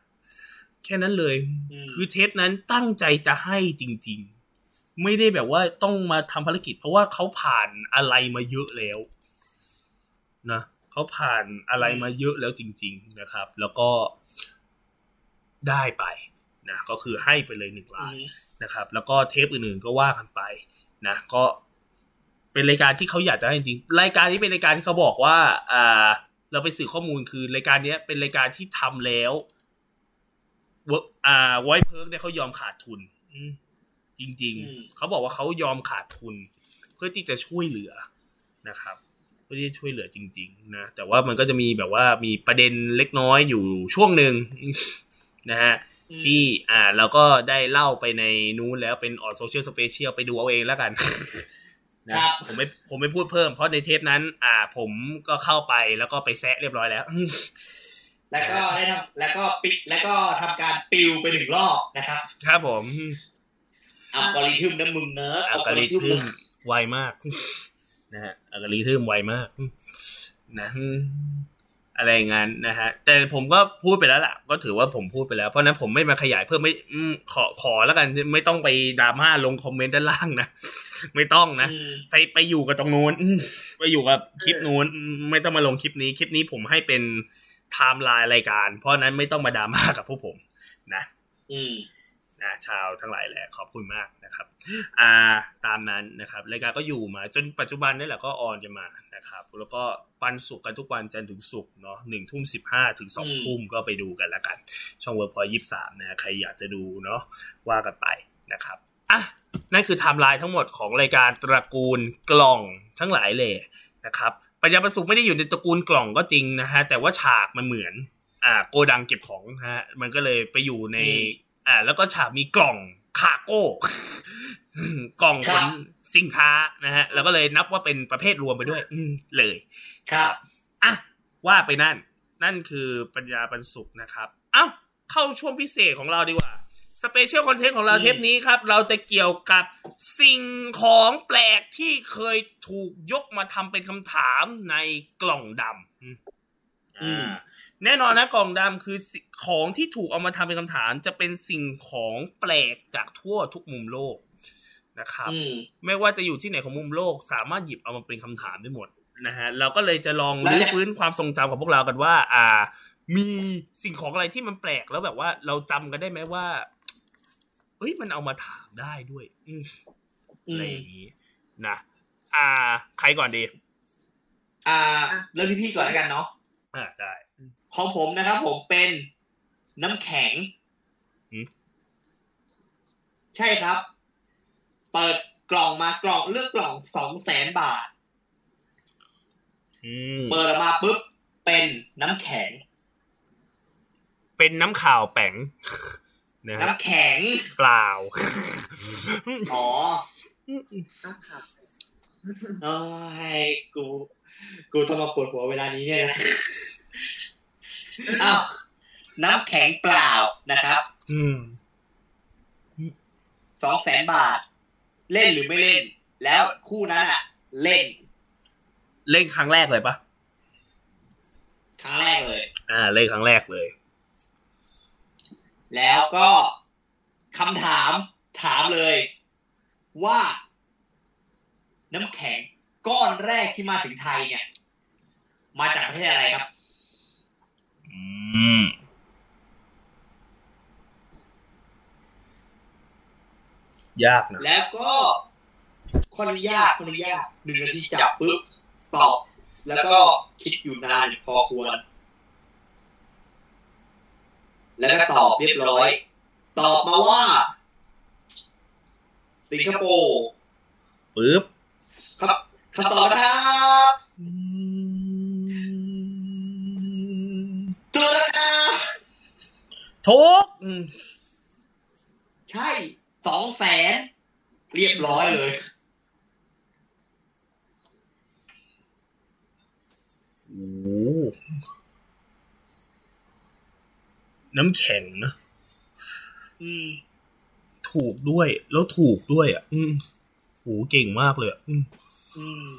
แค่นั้นเลยอืมคือเทปนั้นตั้งใจจะให้จริง ๆ ไม่ได้แบบว่าต้องมาทำภารกิจ เพราะว่าเขาผ่านอะไรมาเยอะแล้วนะเขาผ่านอะไรมาเยอะแล้วจริง ๆ นะครับ แล้วก็ได้ไปนะก็คือให้ไปเลยหนึ่งอืล้านม นะครับ แล้วก็เทปอื่นๆก็ว่ากันไปนะก็เป็นรายการที่เขาอยากจะให้จริงๆรายการนี้เป็นรายการที่เขาบอกว่าอ่าเราไปสื่อข้อมูลคือรายการเนี้ยเป็นรายการที่ทำแล้ว work อ่าไวเพิร์กเนี่ยเขายอมขาดทุนอืมจริงอืมๆเขาบอกว่าเขายอมขาดทุน เพื่อที่จะช่วยเหลือนะครับเพื่อที่จะช่วยเหลือจริง ๆ นะแต่ว่ามันก็จะมีแบบว่ามีประเด็นเล็กน้อยอยู่ช่วงหนึ่งนะฮะอืม ที่อ่าเราก็ได้เล่าไปในนู้นแล้วเป็นออ social special ไปดูเอาเองแล้วกันนะครับผมไม่ผมไม่พูดเพิ่มเพราะในเทปนั้น อ่า ผมก็เข้าไปแล้วก็ไปแซะเรียบร้อยแล้ว แล้วก็ได้ทำแล้วก็ปิดแล้วก็ทำการปลิวไปหนึ่งรอบนะครับ ครับผมอัลกอริทึมนะมึงเนอะอัลกอริทึมไวมาก นะฮะอัลกอริทึมไวมาก นะ อะไรอย่างงั้นนะฮะแต่ผมก็พูดไปแล้วล่ะ ก็ถือว่าผมพูดไปแล้ว เพราะฉะนั้นผมไม่มาขยายเพิ่มไม่อืมขอขอแล้วกันไม่ต้องไปดราม่าลงคอมเมนต์ด้านล่างนะไม่ต้องนะอืมไปไปอยู่กับตรงนู้นอืมไปอยู่กับคลิปนู้นอืมไม่ต้องมาลงคลิปนี้ คลิปนี้ผมให้เป็นไทม์ไลน์รายการ เพราะฉะนั้นไม่ต้องมาดราม่ากับพวกผม นะ อืม นะชาวทั้งหลายแหละขอบคุณมากนะครับอ่าตามนั้นนะครับรายการก็อยู่มาจนปัจจุบันนี่แหละก็ออนจะมานะครับแล้วก็ปันสุขกันทุกวันจันทร์ถึงศุกร์เนาะหนึ่งทุ่มสิบห้าถึงสองทุ่มก็ไปดูกันแล้วกัน ช่องเวิร์คพอยท์ยี่สามนะใครอยากจะดูเนาะว่ากันไปนะครับอะนั่นคือไทม์ไลน์ทั้งหมดของรายการตระกูลกล่องทั้งหลายเลยนะครับปัญญาปันสุขไม่ได้อยู่ในตระกูลกล่องก็จริงนะฮะแต่ว่าฉากมันเหมือนอ่าโกดังเก็บของนะฮะมันก็เลยไปอยู่ใน อืมอ่า แล้วก็ฉากมีกล่อง cargo กล่องขนสินค้านะฮะ แล้วก็เลยนับว่าเป็นประเภทรวมไปด้วย อืมเลย ครับอะว่าไปนั่น นั่นคือปัญญาปันสุขนะครับ เอ้า เข้าช่วงพิเศษของเราดีกว่า special content ของเราอืมเทปนี้ครับ เราจะเกี่ยวกับสิ่งของแปลกที่เคยถูกยกมาทำเป็นคำถามในกล่องดำอืมอืมอ่า แน่นอนนะกล่องดำคือสิของที่ถูกเอามาทำเป็นคำถาม จะเป็นสิ่งของแปลกจากทั่วทุกมุมโลกนะครับอืมไม่ว่าจะอยู่ที่ไหนของมุมโลก สามารถหยิบเอามาเป็นคำถามได้หมดนะฮะเราก็เลยจะลองแล้วรื้อเนี่ยฟื้นความทรงจำของพวกเรากันว่า อ่า มีสิ่งของอะไรที่มันแปลกแล้วแบบว่า เราจำกันได้ไหมว่าเฮ้ยมันเอามาถามได้ด้วย อืมอือะไรมอย่างนี้นะ อ่า ใครก่อนดี อ่า เริ่มที่พี่ก่อนแล้วกันเนาะ อ่าได้ของผมนะครับผมเป็นน้ำแข็งหืมใช่ครับ เปิดกล่องมากล่องเลือกกล่องสองแสนบาทอืมเปิดออกมาปุ๊บเป็นน้ำแข็ง เป็นน้ำข่าวแป๋งนะฮะน้ำแข็งเปล่า อ๋อต้องขับ โอ้ยกู กูต้องมาปวดหัวเวลานี้เนี่ยนะอ้าวน้ำแข็งเปล่านะครับอืมสองแสนบาท เล่นหรือไม่เล่น แล้วคู่นั้นอะ เล่น เล่นครั้งแรกเลยปะครั้งแรกเลย อ่า เล่นครั้งแรกเลย แล้วก็คำถามถามเลย ว่า น้ำแข็งก้อนแรกที่มาถึงไทยเนี่ย มาจากประเทศอะไรครับ อืมยากนะแล้วก็คนนี้ยากคนนี้ยากหนึ่งนาทีจับปุ๊บตอบ แล้วก็คิดอยู่นานพอควร แล้วก็ตอบเรียบร้อย ตอบมาว่า สิงคโปร์ปึ๊บ ครับคำตอบนะครับอืมถูกแล้วครับทุกอืมใช่สองแสนเรียบร้อยเลยโอ้โหน้ำแข็งนะอืมถูกด้วย แล้วถูกด้วยอะ อืมโหเก่งมากเลยอะอืมอืม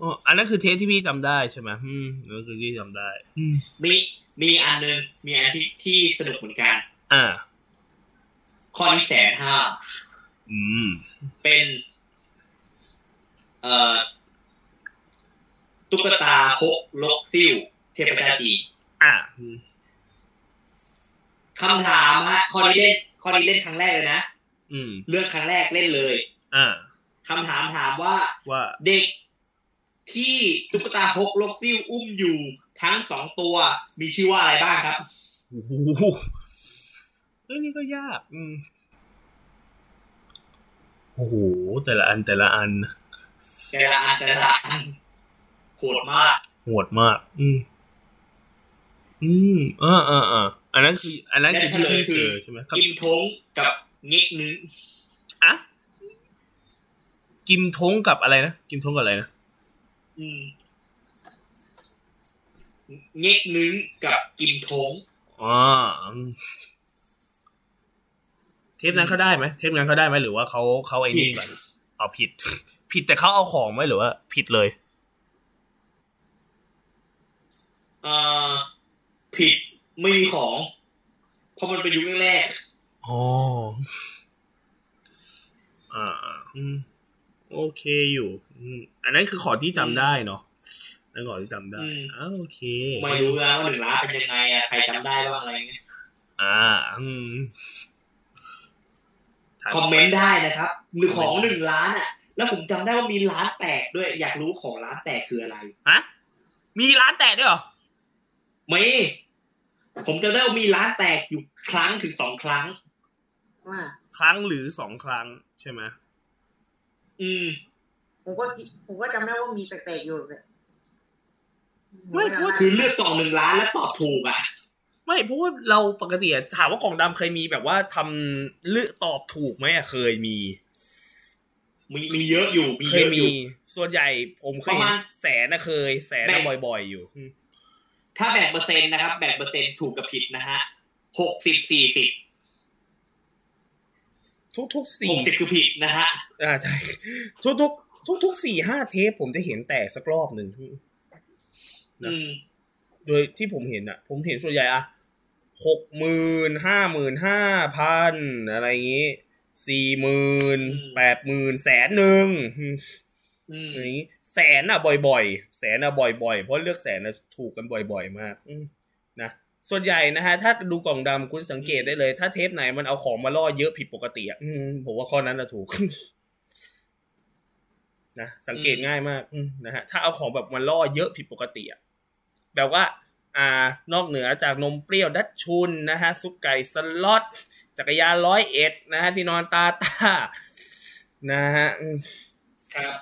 อ๋ออันนั้นคือเทสที่พี่จำได้ใช่ไหมอืมนั่นคือที่จำได้อืมมีมีอันหนึ่งมีอันที่ที่สนุกเหมือนกัน อ่า ข้อที่แสนห้าอืม เป็น เอ่อตุ๊กตาฮกลกซิ่วเทพเจ้าจีนอ่าอืมคำถามฮะข้อนี้เล่นข้อนี้เล่นครั้งแรกเลยนะอืม เลือกครั้งแรกเล่นเลยอ่าคำถามถามว่าว่า เด็กที่ตุ๊กตาฮกลกซิ่วอุ้มอยู่ทั้งสองตัวมีชื่อว่าอะไรบ้างครับโอ้โหเอ้ยนี่ก็ยากอืมโอ้โหแต่ละอันแต่ละอัน แต่ละอันแต่ละอันโหดมากโหดมาก อืม อืมอ่าอ่าอ่าอันนั้นคือ อันนั้นคือที่และเฉลยพี่คือเจอใช่ไหมครับกิมทงกับ เง็กนึงอะกิมทงกับอะไรนะกิมทงกับอะไรนะอืมเง็กนึงกับกิมทงอ๋ออืมเทปนั้นเขาได้ไหมเทปนั้นเขาได้ไหมหรือว่าเขาเขาไอ้นี่แบบเอาผิด ผิดแต่เขาเอาของไหมหรือว่า ผิดเลยเอ่อผิดไม่มีของเพราะมันเป็นยุคแรก อ๋ออ่าอืมโอเคอยู่อืมอันนั้นคือขอที่จำได้เนาะนั่นขอที่จำได้อ้าวโอเคๆไม่รู้นะว่าหนึ่งล้านเป็นยังไงอะใครจำได้บ้างอะไรเงี้ยอ่าอืมคอมเมนต์ได้นะครับหรือของหนึ่งล้านอะแล้วผมจำได้ว่ามีร้านแตกด้วย อยากรู้ของร้านแตกคืออะไรฮะมีร้านแตกด้วยเหรอมีผมจำได้ว่ามีร้านแตกอยู่ครั้งถึงสองครั้ง ว่า ครั้งหรือสองครั้งใช่ไหมอืมผมก็คิดผมก็จำได้ว่ามีแตกๆอยู่เลยไม่พูดคือเลือกกล่องหนึ่งล้านแล้วตอบถูกอะ ไม่เพราะว่าเราปกติอะถามว่ากล่องดำเคยมีแบบว่าทำเลือกตอบถูกไหมอะเคยมี มีมีเยอะอยู่มีเคเยยอะอมียู่ส่วนใหญ่ผมเคยประมาณแสนนะเคย แสนนะบ่อย ๆ อยู่อืมถ้าแบ่งเปอร์เซ็นต์นะครับแบ่งเปอร์เซ็นต์ถูกกับผิดนะฮะหกสิบสี่สิบ ทุกทุกๆหสี่กสิบคือผิดนะฮะอ่าใช่ทุกทุกทุกทุกๆสี่ห้าเทปผมจะเห็นแตกสักรอบหนึ่งนะอืมโดยที่ผมเห็นอะผมเห็นส่วนใหญ่อะหกหมื่นห้าหมื่นห้าพันอะไรอย่างงี้สี่หมื่นแปดหมื่นแสนหนึ่งอืมอย่างงี้แสนอะบ่อยๆ แสนอะบ่อยๆ เพราะเลือกแสนอะถูกกันบ่อย ๆ มากอืมนะ ส่วนใหญ่นะฮะถ้าดูกล่องดำคุณสังเกตได้เลย ถ้าเทปไหนมันเอาของมาล่อเยอะผิดปกติอะผมว่าข้อนั้นอะถูกนะสังเกตง่ายมากนะฮะถ้าเอาของแบบมันล่อเยอะผิดปกติอะแบบว่า อ่านอกเหนือจากนมเปรี้ยวดัชชุนนะฮะซุปไก่สล็อตจักรยานร้อยเอ็ดนะฮะที่นอนตาตานะฮะครับ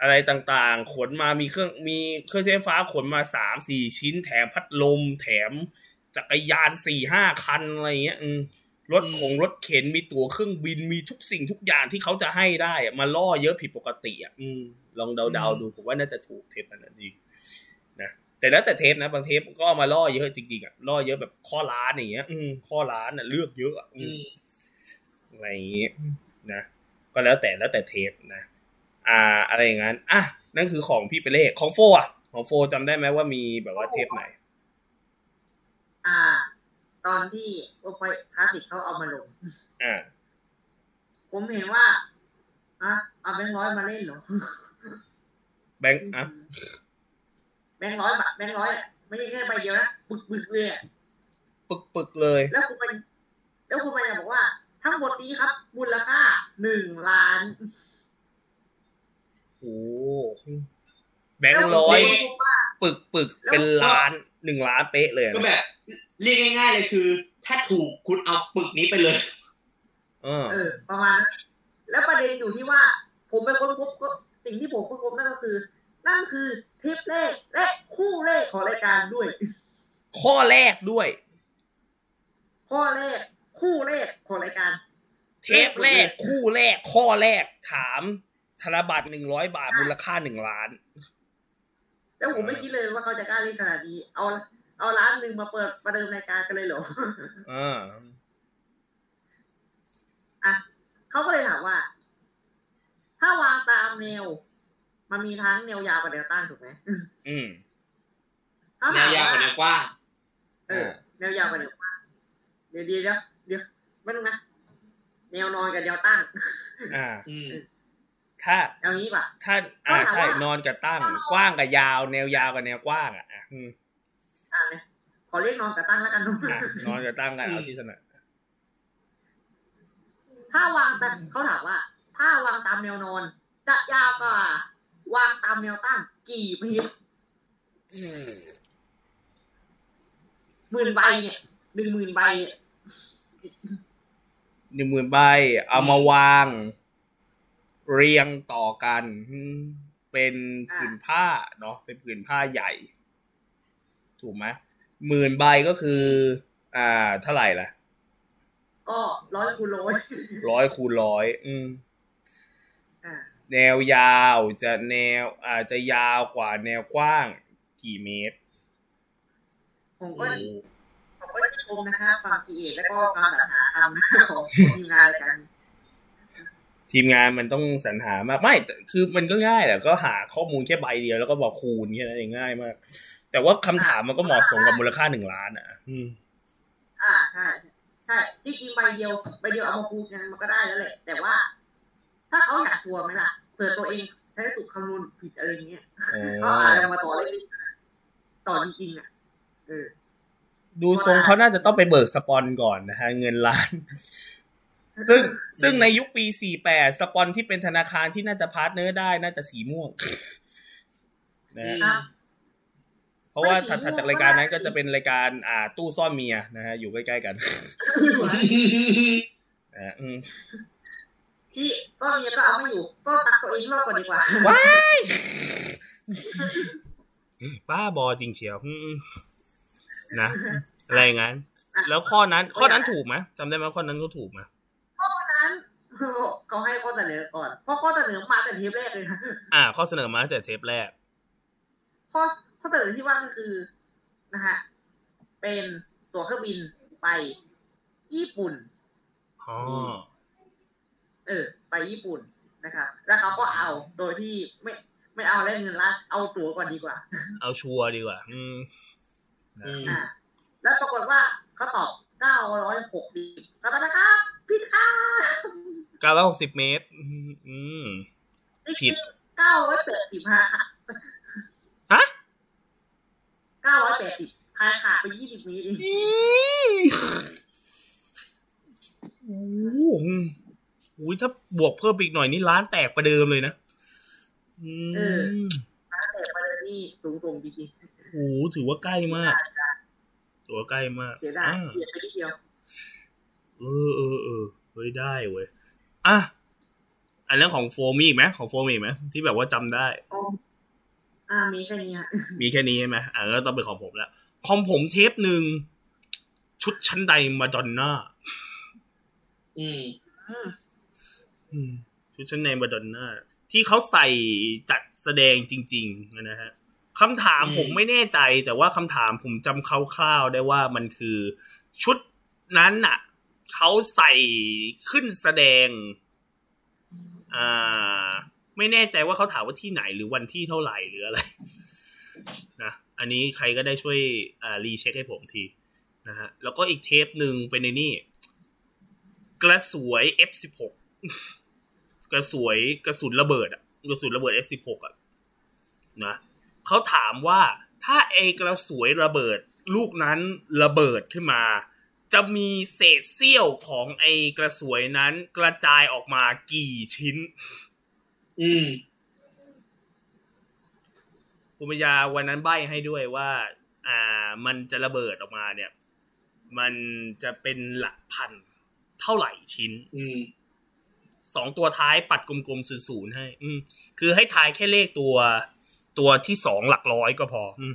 อะไรต่างๆ ขนมามีเครื่องมีเครื่องใช้ไฟฟ้าขนมาสามสี่ชิ้น แถมพัดลม แถมจักรยานสี่ห้าคันอะไรเงี้ยอืมรถของรถเข็นมีตั๋วเครื่องบินมีทุกสิ่งทุกอย่างที่เขาจะให้ได้อะมาล่อเยอะผิดปกติอะอืมลองเดาๆดูผมว่าน่าจะถูกเทปนั้นนะดีนะแต่แล้วแต่เทปนะบางเทปก็เอามาล่อเยอะจริงๆอะล่อเยอะแบบข้อร้านอย่างเงี้ย อืมข้อร้านอะเลือกเยอะอะอือืมมอะไรอย่างงี้นะก็แล้วแต่แล้วแต่เทปนะ อ่า อะไรอย่างนั้นอะนั่นคือของพี่เปเล่ของโฟอะของโฟจำได้ไหมว่ามีแบบว่าเทปไหน อ่า ตอนที่โอพอยคลาสสิกเขาเอามาลงอ่าผมเห็นว่าอะเอาแบงค์ร้อยมาเล่นเหรอแบงค์อะแบงค์ร้อยบาทแบงค์ร้อยอะไม่ใช่แค่ใบเดียวนะปึกปึกๆเลยอะปึกปึกๆเลย แล้วคุณมันแล้วคุณมันจะบอกว่า ทั้งหมดนี้ครับ มูลค่าหนึ่งล้าน โอ้แบงค์ร้อยแล้วผมก็พบว่าปึกปึกๆเป็นล้านหนึ่งล้านเป๊ะเลยอะก็แบบ เรียกง่ายๆเลยคือ ถ้าถูกคุณเอาปึกนี้ไปเลยเออเออประมาณนั้นแล้วประเด็นอยู่ที่ว่า ผมไปค้นพบก็สิ่งที่ผมค้นพบนั่นก็คือ นั่นคือเทปเลขและคู่เลขของรายการด้วย ข้อแรกด้วย ข้อเลขคู่เลขของรายการ เทปแรก คู่แรก ข้อแรกถาม ธนบัตรหนึ่งร้อยบาทมูลค่าหนึ่งล้าน แล้วผมไม่คิดเลยว่าเขาจะกล้าเล่นขนาดนี้ เอาเอาร้านหนึ่งมาเปิดประเดิมรายการกันเลยเหรออ่าอะเขาก็เลยถามว่า ถ้าวางตามแนว มันมีทั้งแนวยาวกับแนวตั้งถูกไหมอืมถ้แนวยาวกับแนวกว้างเออแนวยาวกับแนวกว้างเดี๋ยวเดี๋ยวเดี๋ยวเดี๋ยวไม่ต้องนะแนวนอนกับแนวตั้งอ่าอืม ถ้าแนวนี้ป่ะถ้าอ่าเขาถามใช่ว่านอนกับตั้งถ้านอนกว้างกับยาว แนวยาวกับแนวกว้างอะอะอืมอ่าเนี่ยขอเรียกนอนกับตั้งแล้วกันเนอะอะนอนกับตั้งกันเอาที่ถนัดถ้าวางตามเขาถามว่า ถ้าวางตามแนวนอน จะยาวกว่าวางตามแนวตั้ง กี่เมตรหมื่นใบเนี่ยหนึ่งหมื่นใบเนี่ยหนึ่งหมื่นใบ เอามาวาง เรียงต่อกันอืมเป็นผืนผ้าเนาะเป็นผืนผ้าใหญ่ ถูกไหมหมื่นใบก็คือ อ่า เท่าไหร่ล่ะ ก็ร้อยคูณร้อยร้อยคูณร้อยอืมอ่าแนวยาวจะแนว อาจจะยาวกว่าแนวกว้างกี่เมตรผมก็โอ้ผมก็ชมนะคะความคิดเอทและก็ความสรรหาทำนะคะของทีมงานรายการ ทีมงานมันต้องสรรหามากไม่แต่คือมันก็ง่ายแหละก็หาข้อมูลแค่ใบเดียวแล้วก็บอกคูณแค่นั้นเองง่ายมาก แต่ว่าคำถามมันก็เหมาะสมกับมูลค่าหนึ่งล้านอะ อืม อ่าใช่ใช่ที่จริงใบเดียวใบเดียวเอามาคูณกันมันก็ได้แล้วแหละแต่ว่า ถ้าเขาอยากชัวร์ไหมล่ะเผื่อตัวเองใช้สูตรคำนวณผิดอะไรเงี้ยอ๋อก็อาจจะมาต่อเลขต่อจริงๆอะเออดูทรงเขาน่าจะต้องไปเบิกสปอนก่อนนะฮะเงินล้าน ซึ่งซึ่งในยุคปี 48 สปอนที่เป็นธนาคารที่น่าจะ partner ได้น่าจะสีม่วงนะฮะครับเพราะว่าไม่สีถัดม่วงถัดจากรายการนั้นก็ก็ได้จะเป็นรายการอ่าตู้ซ่อนเมียนะฮะอยู่ใกล้ๆกันนะฮะอืมที่ก็เมียก็เอาไม่อยู่ ก็ตัดตัวเองรอดก่อนดีกว่าว้ายบ้าบอจริงเชียวอืมนะ อะไรอย่างนั้น แล้วข้อนั้น ข้อนั้นถูกไหมจำได้ไหมข้อนั้นก็ถูกไหม เพราะฉะนั้น เขาให้ข้อเสนอก่อน เพราะข้อเสนอมาแต่เทปแรกเลยนะอ่า ข้อเสนอมาตั้งแต่เทปแรก ข้อข้อเสนอที่ว่าก็คือนะฮะเป็นตั๋วเครื่องบินไปญี่ปุ่นอ๋อเออ ไปญี่ปุ่นนะครับ แล้วเขาก็เอาโดยที่ไม่ไม่เอาเล่นเงินล้านเอาตั๋วก่อนดีกว่า เอาชัวร์ดีกว่าอืมอืมอ่าแล้วปรากฏว่าเขาตอบเก้าร้อยหกสิบก็ตอนนะครับผิดค่ะ เก้าร้อยหกสิบเมตร อืม ผิด เก้าร้อยแปดสิบห้าค่ะ ฮะเก้าร้อยแปดสิบพายขาดไปยี่สิบเมตรเองโอ้โหโอ้ยถ้าบวกเพิ่มอีกหน่อยนี่ร้านแตกประเดิมเลยนะอืมแต่ประเด็นนี่สูงส่งจริงโอ้โหถือว่าใกล้มากถือว่าใกล้มากๆเสียดายอ่าเสียไปนิดเดียว เออเออเออเฮ้ยได้เว้ย อะอันนั้นของโฟมมีอีกไหมของโฟมมีอีกไหมที่แบบว่าจำได้อ๋ออ่ามีแค่นี้ฮะมีแค่นี้ใช่ไหมอะก็ต้องเป็นของผมแล้วของผมเทปหนึ่งชุดชั้นใดมาดอนน่าอืมอืมอืมชุดชั้นในมาดอนน่าที่เขาใส่จัดแสดงจริง ๆ นะฮะคำถามอืมผมไม่แน่ใจ แต่ว่าคำถามผมจำคร่าวๆได้ว่ามันคือชุดนั้นน่ะ เขาใส่ขึ้นแสดง อ่า ไม่แน่ใจว่าเขาถามว่าที่ไหนหรือวันที่เท่าไหร่หรืออะไรนะอันนี้ใครก็ได้ช่วยอ่ารีเช็คให้ผมทีนะฮะแล้วก็อีกเทปหนึ่งเป็นในนี่กระสวย F16 กระสวยกระสุนระเบิดอะกระสุนระเบิด F16 อะนะเขาถามว่าถ้าไอกระสวยระเบิด ลูกนั้นระเบิดขึ้นมา จะมีเศษเสี้ยวของไอ้กระสวยนั้นกระจายออกมากี่ชิ้น อืมคุณปัญญาวันนั้นใบ้ให้ด้วยว่า อ่า มันจะระเบิดออกมาเนี่ย มันจะเป็นหลักพันเท่าไหร่ชิ้น อืมสองตัวท้ายปัดกลมๆศูนย์ให้ อืม คือให้ทายแค่เลขตัว ตัวที่สองหลักร้อยก็พอ อืม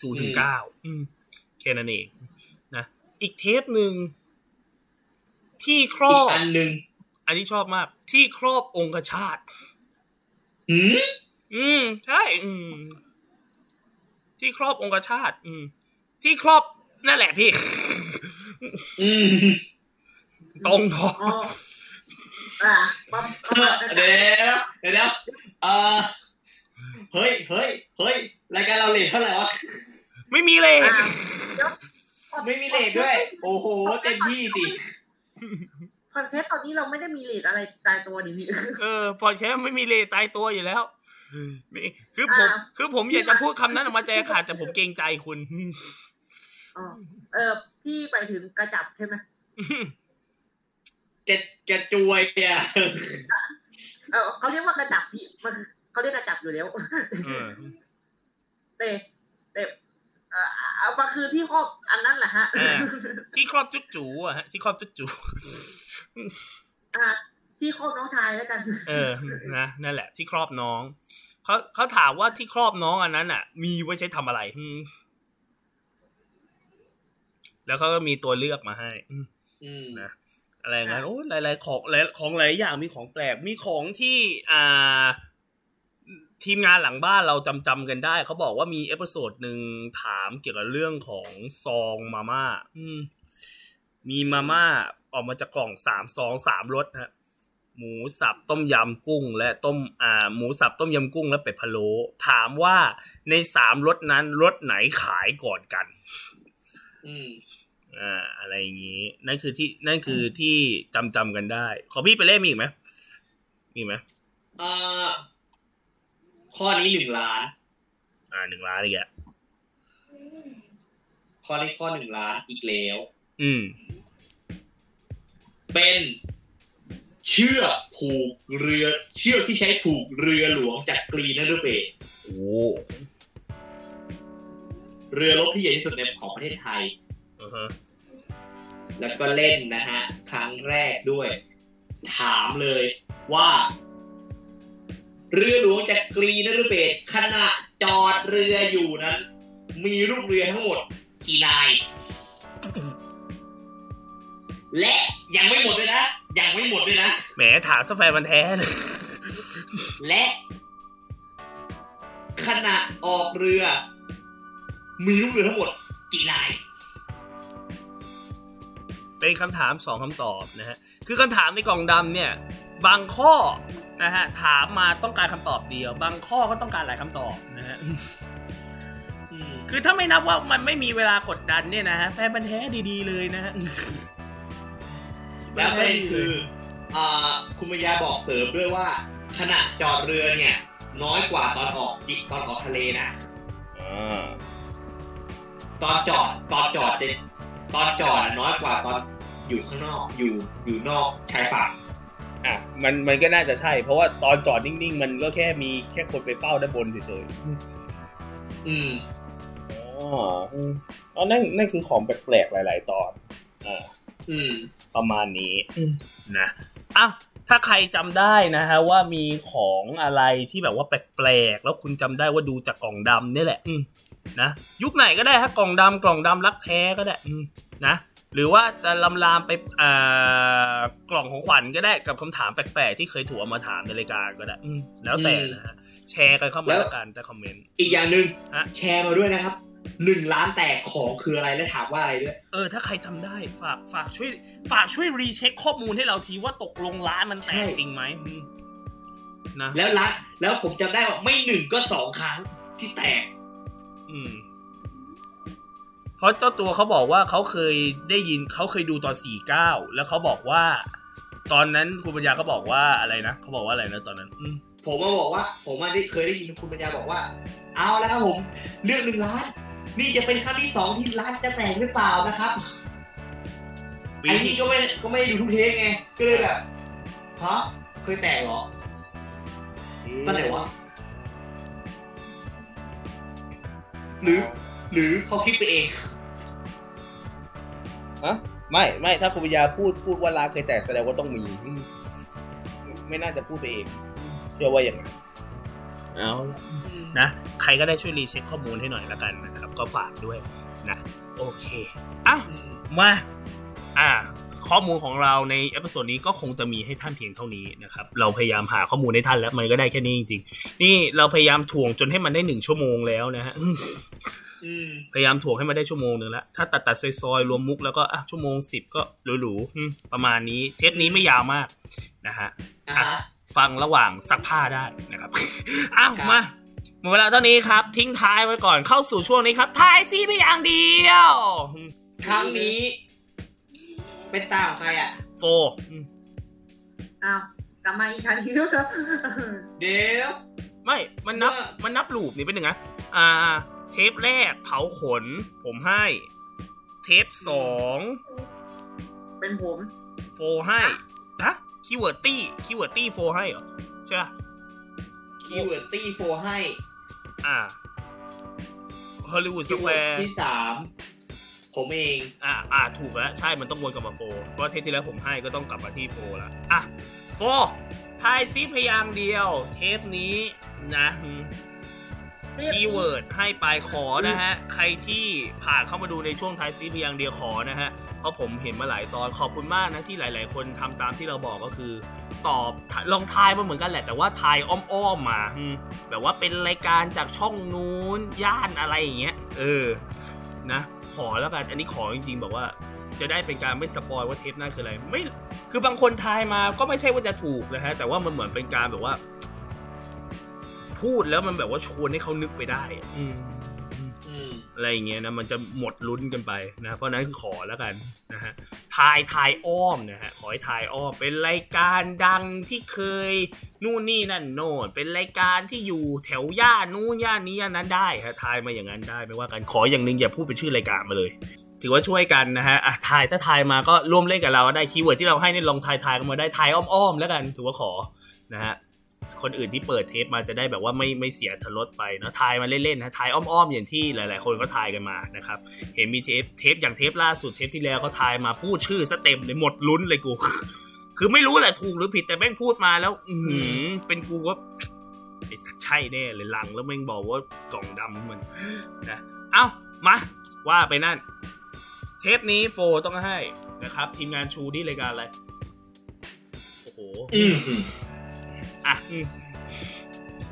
ศูนย์ถึงเก้าอืมแค่นั้นเอง อีกเทปหนึ่งที่ครอีอกบอันหนึ่งอันนี้ชอบมาก ที่ครอบองคชาตหืมอืมใช่อืมที่ครอบองคชาตอืม ที่ครอบนั่นแหละพี่ อืมตรงพออ๋ออ่าปั๊บปั๊บเดี๋ยวเดี๋ยวเดี๋ยวเออเฮ้ยเฮ้ยเฮ้ยรายการเราเลทเท่าไหร่วะไม่มีเลยอ่าเดี๋ยว ไม่มีเลทด้วย โอ้โห เต็มที่สิคอนเทนต์ตอนนี้เราไม่ได้มีเลทอะไรตายตัวดิพี่เออพอแค่ไม่มีเลยตายตัวอยู่แล้วนี่คือผมอ่าคือผมอยากจะพูดคำนั้นออกมาใจขาดแต่ผมเกรงใจคุณอ๋อเออพี่ไปถึงกระจับใช่ไหมแกแกจวยเนี่ยเออเขาเรียกว่ากระจับพี่มันเขาเรียกกระจับอยู่แล้วเออแต่แต่ เออเอามาคือที่ครอบอันนั้นแหละฮะอ่าที่ครอบจุดจูอะฮะที่ครอบจุดจูอ่าที่ครอบน้องชายแล้วกัน เออนะนั่นแหละ ที่ครอบน้องเขาเขาถามว่าที่ครอบน้องอันนั้นอะ มีไว้ใช้ทำอะไรอืมแล้วเขาก็มีตัวเลือกมาให้อืมอืมนะอะไรอย่างนั้นโอ้หลาย ๆ ของหลายของหลายอย่างมีของแปลกมีของที่ อ่า ทีมงานหลังบ้านเราจำจำกันได้ เขาบอกว่ามี episode หนึ่งถามเกี่ยวกับเรื่องของซองมาม่าอืมมีมาม่าออกมาจากกล่องสามซองสามรสฮะหมูสับต้มยำกุ้ง และต้มอ่าหมูสับต้มยำกุ้ง และเป็ดพะโล้ถามว่าในสามรสนั้นรสไหนขายก่อนกัน อืมอ่าอะไรอย่างนี้ นั่นคือที่นั่นคือที่จำจำกันได้ ขอพี่ไปเล่นมีอีกไหมมีอีกไหมเอ่อ ข้อนี้หนึ่งล้าน อ่าหนึ่งล้านอีกอะข้อนี้ข้อหนึ่งล้านอีกแล้ว อืม เป็นเชือกผูกเรือ เชือกที่ใช้ผูกเรือหลวงจากกรีนฤเบศโอ้เรือรบที่ใหญ่ที่สุดในของประเทศไทยอือฮะแล้วก็เล่นนะฮะ ครั้งแรกด้วย ถามเลยว่า เรือหลวงจากกรีนฤเบศขณะจอดเรืออยู่นั้น มีลูกเรือทั้งหมดกี่นาย และยังไม่หมดด้วยนะ ยังไม่หมดด้วยนะ แหมถามสแฟนมันแท้เลยและ ขณะออกเรือ มีลูกเรือทั้งหมดกี่นาย เป็นคำถามสองคำตอบนะฮะ คือคำถามในกล่องดำเนี่ย บางข้อ นะฮะถามมาต้องการคำตอบเดียว บางข้อก็ต้องการหลายคำตอบนะฮะอืมคือถ้าไม่นับว่ามันไม่มีเวลากดดันเนี่ยนะฮะแฟนมันธุ์แท้ดีๆเลยนะฮะแล้วประเด็นคืออ่าคุณมายาบอกเสริมด้วยว่าขณะจอดเรือเนี่ย น้อยกว่าตอนออกจิตอนออกทะเลนะอ่าตอนจอดตอนจอดจะตอนจอดอะน้อยกว่าตอนอยู่ข้างนอกอยู่อยู่นอกชายฝั่ง อะมันมันก็น่าจะใช่ เพราะว่าตอนจอดนิ่งๆ มันก็แค่มีแค่คนไปเฝ้าด้านบนเฉยๆอืมอ๋ออืมอ๋อนั่นนั่นคือของแปลกๆหลาย ๆ ตอนอ่าอืม ประมาณนี้นะอะถ้าใครจำได้นะฮะว่ามีของอะไรที่แบบว่าแปลกๆแล้วคุณจำได้ว่าดูจากกล่องดำนี่แหละ อืมนะยุคไหนก็ได้ฮะกล่องดำกล่องดำรักแท้ก็ได้ อืมนะ หรือว่าจะลำลามไปอ่ากล่องของขวัญก็ได้กับคำถามแปลกๆ ที่เคยถูกเอามาถามในรายการก็ได้อืมแล้วแต่นะฮะแชร์กันเข้ามาแล้วแล้วกันใต้คอมเมนต์อีกอย่างหนึ่งฮะแชร์มาด้วยนะครับหนึ่งล้านแตกของคืออะไรและถามว่าอะไรด้วย เออ ถ้าใครจำได้ฝากฝากช่วย ฝากช่วยรีเช็คข้อมูลให้เราทีว่าตกลงร้านมันแตกใช่จริงไหมอืมนะแล้วร้านแล้วผมจำได้ว่าไม่หนึ่งก็สองครั้งที่แตก อืม เพราะเจ้าตัวเขาบอกว่าเขาเคยได้ยินเขาเคยดูตอนสี่เก้าแล้วเขาบอกว่า ตอนนั้นคุณปัญญาก็บอกว่าอะไรนะเขาบอกว่าอะไรนะตอนนั้น อืมผมมาบอกว่า ผมมาได้เคยได้ยินคุณปัญญาบอกว่า เอาแล้วครับผมเรื่องหนึ่งล้าน นี่จะเป็นครั้งที่สองที่ร้านจะแตกหรือเปล่านะครับปีไอ้นี่ก็ไม่ก็ไม่ได้ดูทุกเทปไงก็เลยแบบฮะเคยแตกเหรอตอนไหนวะหรือ หรือเขาคิดไปเองอะไม่ไม่ถ้าคุณปัญญาพูดพูดว่าล้านเคยแตกแสดงว่าต้องมีอืมไม่น่าจะพูดไปเอง เชื่อว่าอย่างนั้นเอาละนะใครก็ได้ช่วย recheck ข้อมูลให้หน่อยละกันนะครับ ก็ฝากด้วยนะโอเคอะมาอ่าข้อมูลของเราใน episode นี้ก็คงจะมีให้ท่านเพียงเท่านี้นะครับ เราพยายามหาข้อมูลให้ท่านแล้วมันก็ได้แค่นี้จริงๆ นี่เราพยายามถ่วงจนให้มันได้หนึ่งชั่วโมงแล้วนะฮะอืม พยายามถ่วงให้มันได้ชั่วโมงหนึ่งแล้วถ้าตัดตัดซอยๆ รวมมุกแล้วก็อะชั่วโมงสิบก็หรูๆอืมประมาณนี้ เทปนี้ไม่ยาวมากนะฮะอะฮะฟังระหว่างซักผ้าได้นะครับอ้าวครับมาหมดเวลาเท่านี้ครับ ทิ้งท้ายไว้ก่อนเข้าสู่ช่วงนี้ครับทายซีไปอย่างเดียว ครั้งนี้ เป็นตาของใครอะ โฟอืมอ้าวกลับมาอีกครั้งนึงแล้วครับเดี๋ยวไม่มันนับว่ามันนับลูปนี่เป็นหนึ่งนะอ่า เทปแรกเผาขน ผมให้ เทปสองเป็นผมโฟให้ฮะคีย์เวิร์ดตี้คีย์เวิร์ดตี้โฟให้เหรอใช่ปะคีย์เวิร์ดตี้โฟให้อ่าฮอลลีวูดสคีย์แควเวิร์ดร์ที่สามผมเอง อ่าอ่าถูกแล้วใช่มันต้องวนกลับมาโฟเพราะเทปที่แล้วผมให้ก็ต้องกลับมาที่โฟแล้วอะโฟทายซิพยางค์เดียว เทปนี้นะอืม keyword ให้ไปขอนะฮะ ใครที่ผ่านเข้ามาดูในช่วงทายซิพยางค์เดียวขอนะฮะ เพราะผมเห็นมาหลายตอนขอบคุณมากนะที่หลาย ๆ คนทำตามที่เราบอกก็คือ ตอบลองทายมาเหมือนกันแหละ แต่ว่าทายอ้อม ๆ มาอืมแบบว่าเป็นรายการจากช่องนู้นย่านอะไรอย่างเงี้ยเออนะ ขอแล้วกันอันนี้ขอจริง ๆ แบบว่าจะได้เป็นการไม่สปอยว่าเทปหน้าคืออะไรไม่คือบางคนทายมาก็ไม่ใช่ว่าจะถูกนะฮะแต่ว่ามันเหมือนเป็นการแบบว่า พูดแล้วมันแบบว่าชวนให้เขานึกไปได้อะอืมอืมอะไรอย่างเงี้ยนะมันจะหมดลุ้นกันไปนะเพราะฉะนั้นคือขอแล้วกันนะฮะทายทายอ้อมนะฮะขอให้ทายอ้อมเป็นรายการดังที่เคยนู่นนี่นั่นโน่นเป็นรายการที่อยู่แถวย่านนู้นย่านนี้ย่านนั้นได้ฮะทายมาอย่างนั้นได้ไม่ว่ากันขออย่างหนึ่งอย่าพูดเป็นชื่อรายการมาเลย ถือว่าช่วยกันนะฮะอะทายถ้าทายมาก็ร่วมเล่นกับเราได้ keyword ที่เราให้นี่ลองทายทายกันมาได้ทายอ้อมๆแล้วกัน ถือว่าขอนะฮะ คนอื่นที่เปิดเทปมาจะได้แบบว่าไม่ไม่เสียอรรถรสไปเนาะทายมาเล่นๆนะทายอ้อมๆอย่างที่หลาย ๆ คนก็ทายกันมานะครับเห็นมีเทปเทปอย่างเทปล่าสุดเทปที่แล้วก็ทายมาพูดชื่อเต็มเลยหมดลุ้นเลยกู คือไม่รู้แหละถูกหรือผิดแต่แม่งพูดมาแล้ว อือเป็นกูว่าไอ้ใช่แน่เลยลังแล้วแม่งบอกว่ากล่องดำมันนะเอ้ามาว่าไปนั่น เทปนี้โฟต้องให้นะครับ ทีมงานชูที่รายการอะไรโอ้โห อืมอะอืม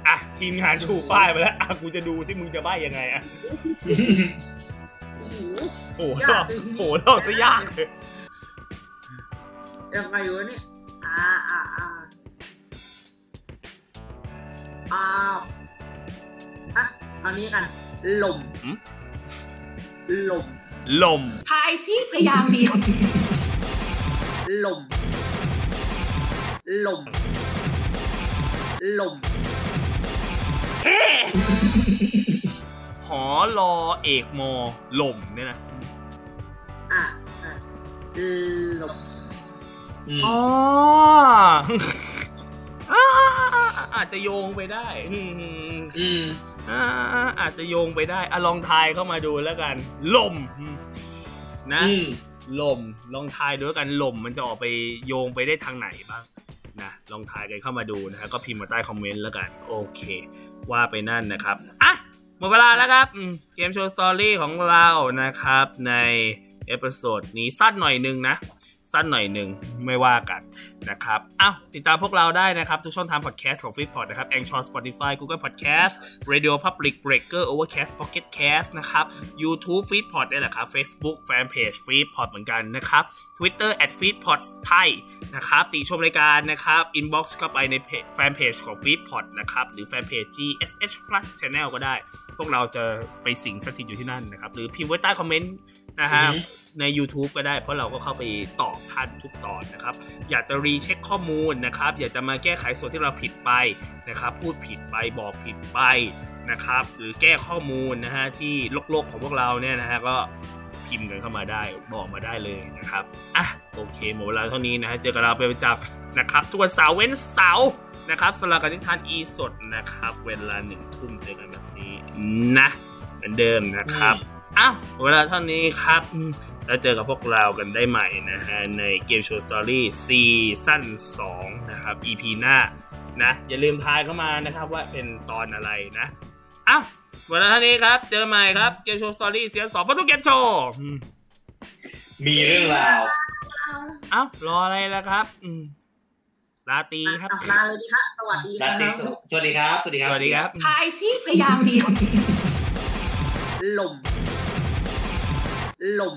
อะทีมงานชูป้ายมาแล้วอะกูจะดูสิมึงจะใบ้ยังไงอะโอ้โหโอ้โหยากโหเราซะยากเลยยังไงวะเนี่ยอ่าอ่าอ่าอ้าวอะเอานี้กันลมลมลมทายซิพยางค์เดียวลมลม ลมหอรอเอกมอลมเนี่ยนะ อะอะลมอืมอ๋ออ่าอาจจะโยงไปได้อืมอืมอ่าอาจจะโยงไปได้อะลองทายเข้ามาดูแล้วกัน ลมอืมนะอืมลมลองทายดูแล้วกันลมมันจะออกไปโยงไปได้ทางไหนบ้าง นะลองทายกันเข้ามาดูนะฮะก็พิมพ์มาใต้คอมเมนต์แล้วกัน โอเค ว่าไปนั่นนะครับอะหมดเวลาแล้วครับ Game Show Story ของเรานะครับ ใน episode นี้สั้นหน่อยหนึ่งนะ สั้นหน่อยหนึ่งไม่ว่ากันนะครับอ้าวติดตามพวกเราได้นะครับ ทุกช่องทางพอดแคสต์ของ f e e d p o d นะครับ Anchor Spotify Google Podcast Radio Public Breaker Overcast Pocket Cast นะครับ YouTube f e e d p o d นี่แหละครับ Facebook Fanpage f e e d p o d เหมือนกันนะครับ Twitter at f e e d p o d Thai นะครับติชมรายการนะครับ Inbox เข้าไปในแฟนเพจของ f e e d p o d นะครับหรือแฟนเพจ GSH Plus Channel ก็ได้ พวกเราจะไปสิงสถิตอยู่ที่นั่นนะครับ หรือพิมพ์ไว้ใต้คอมเมนต์นะฮะ ใน YouTube ก็ได้เพราะเราก็เข้าไปตอบท่านทุกตอนนะครับ อยากจะรีเช็คข้อมูลนะครับ อยากจะมาแก้ไขส่วนที่เราผิดไปนะครับ พูดผิดไปบอกผิดไปนะครับ หรือแก้ข้อมูลนะฮะที่โลกๆของพวกเราเนี่ยนะฮะก็พิมพ์กันเข้ามาได้บอกมาได้เลยนะครับอะโอเคหมดเวลาเท่านี้นะฮะเจอกับเราเป็นประจำนะครับทุกวันเสาร์เว้นเสาร์นะครับสำหรับการที่ทานอีสดนะครับ เวลาหนึ่งทุ่มเจอกันแบบนี้นะเหมือนเดิมนะครับ อ้าวเวลาเท่านี้ครับอืมแล้วเจอกับพวกเรากันได้ใหม่นะฮะ ใน Game Show Story season 2นะครับ EP หน้านะ อย่าลืมทายเข้ามานะครับว่าเป็นตอนอะไรนะอ้าวเวลาเท่านี้ครับ เจอใหม่ครับ Game Show Story season 2ประตูเกมโชว์อืมมีเรื่องราวอ้าวรออะไรล่ะครับอืมลาตรีครับอะลาเลยดีครับสวัสดีคลารับติสสวัสดีครับสวัสดีครับ สวัสดีครับทายซิพยายามเดียวลม ลม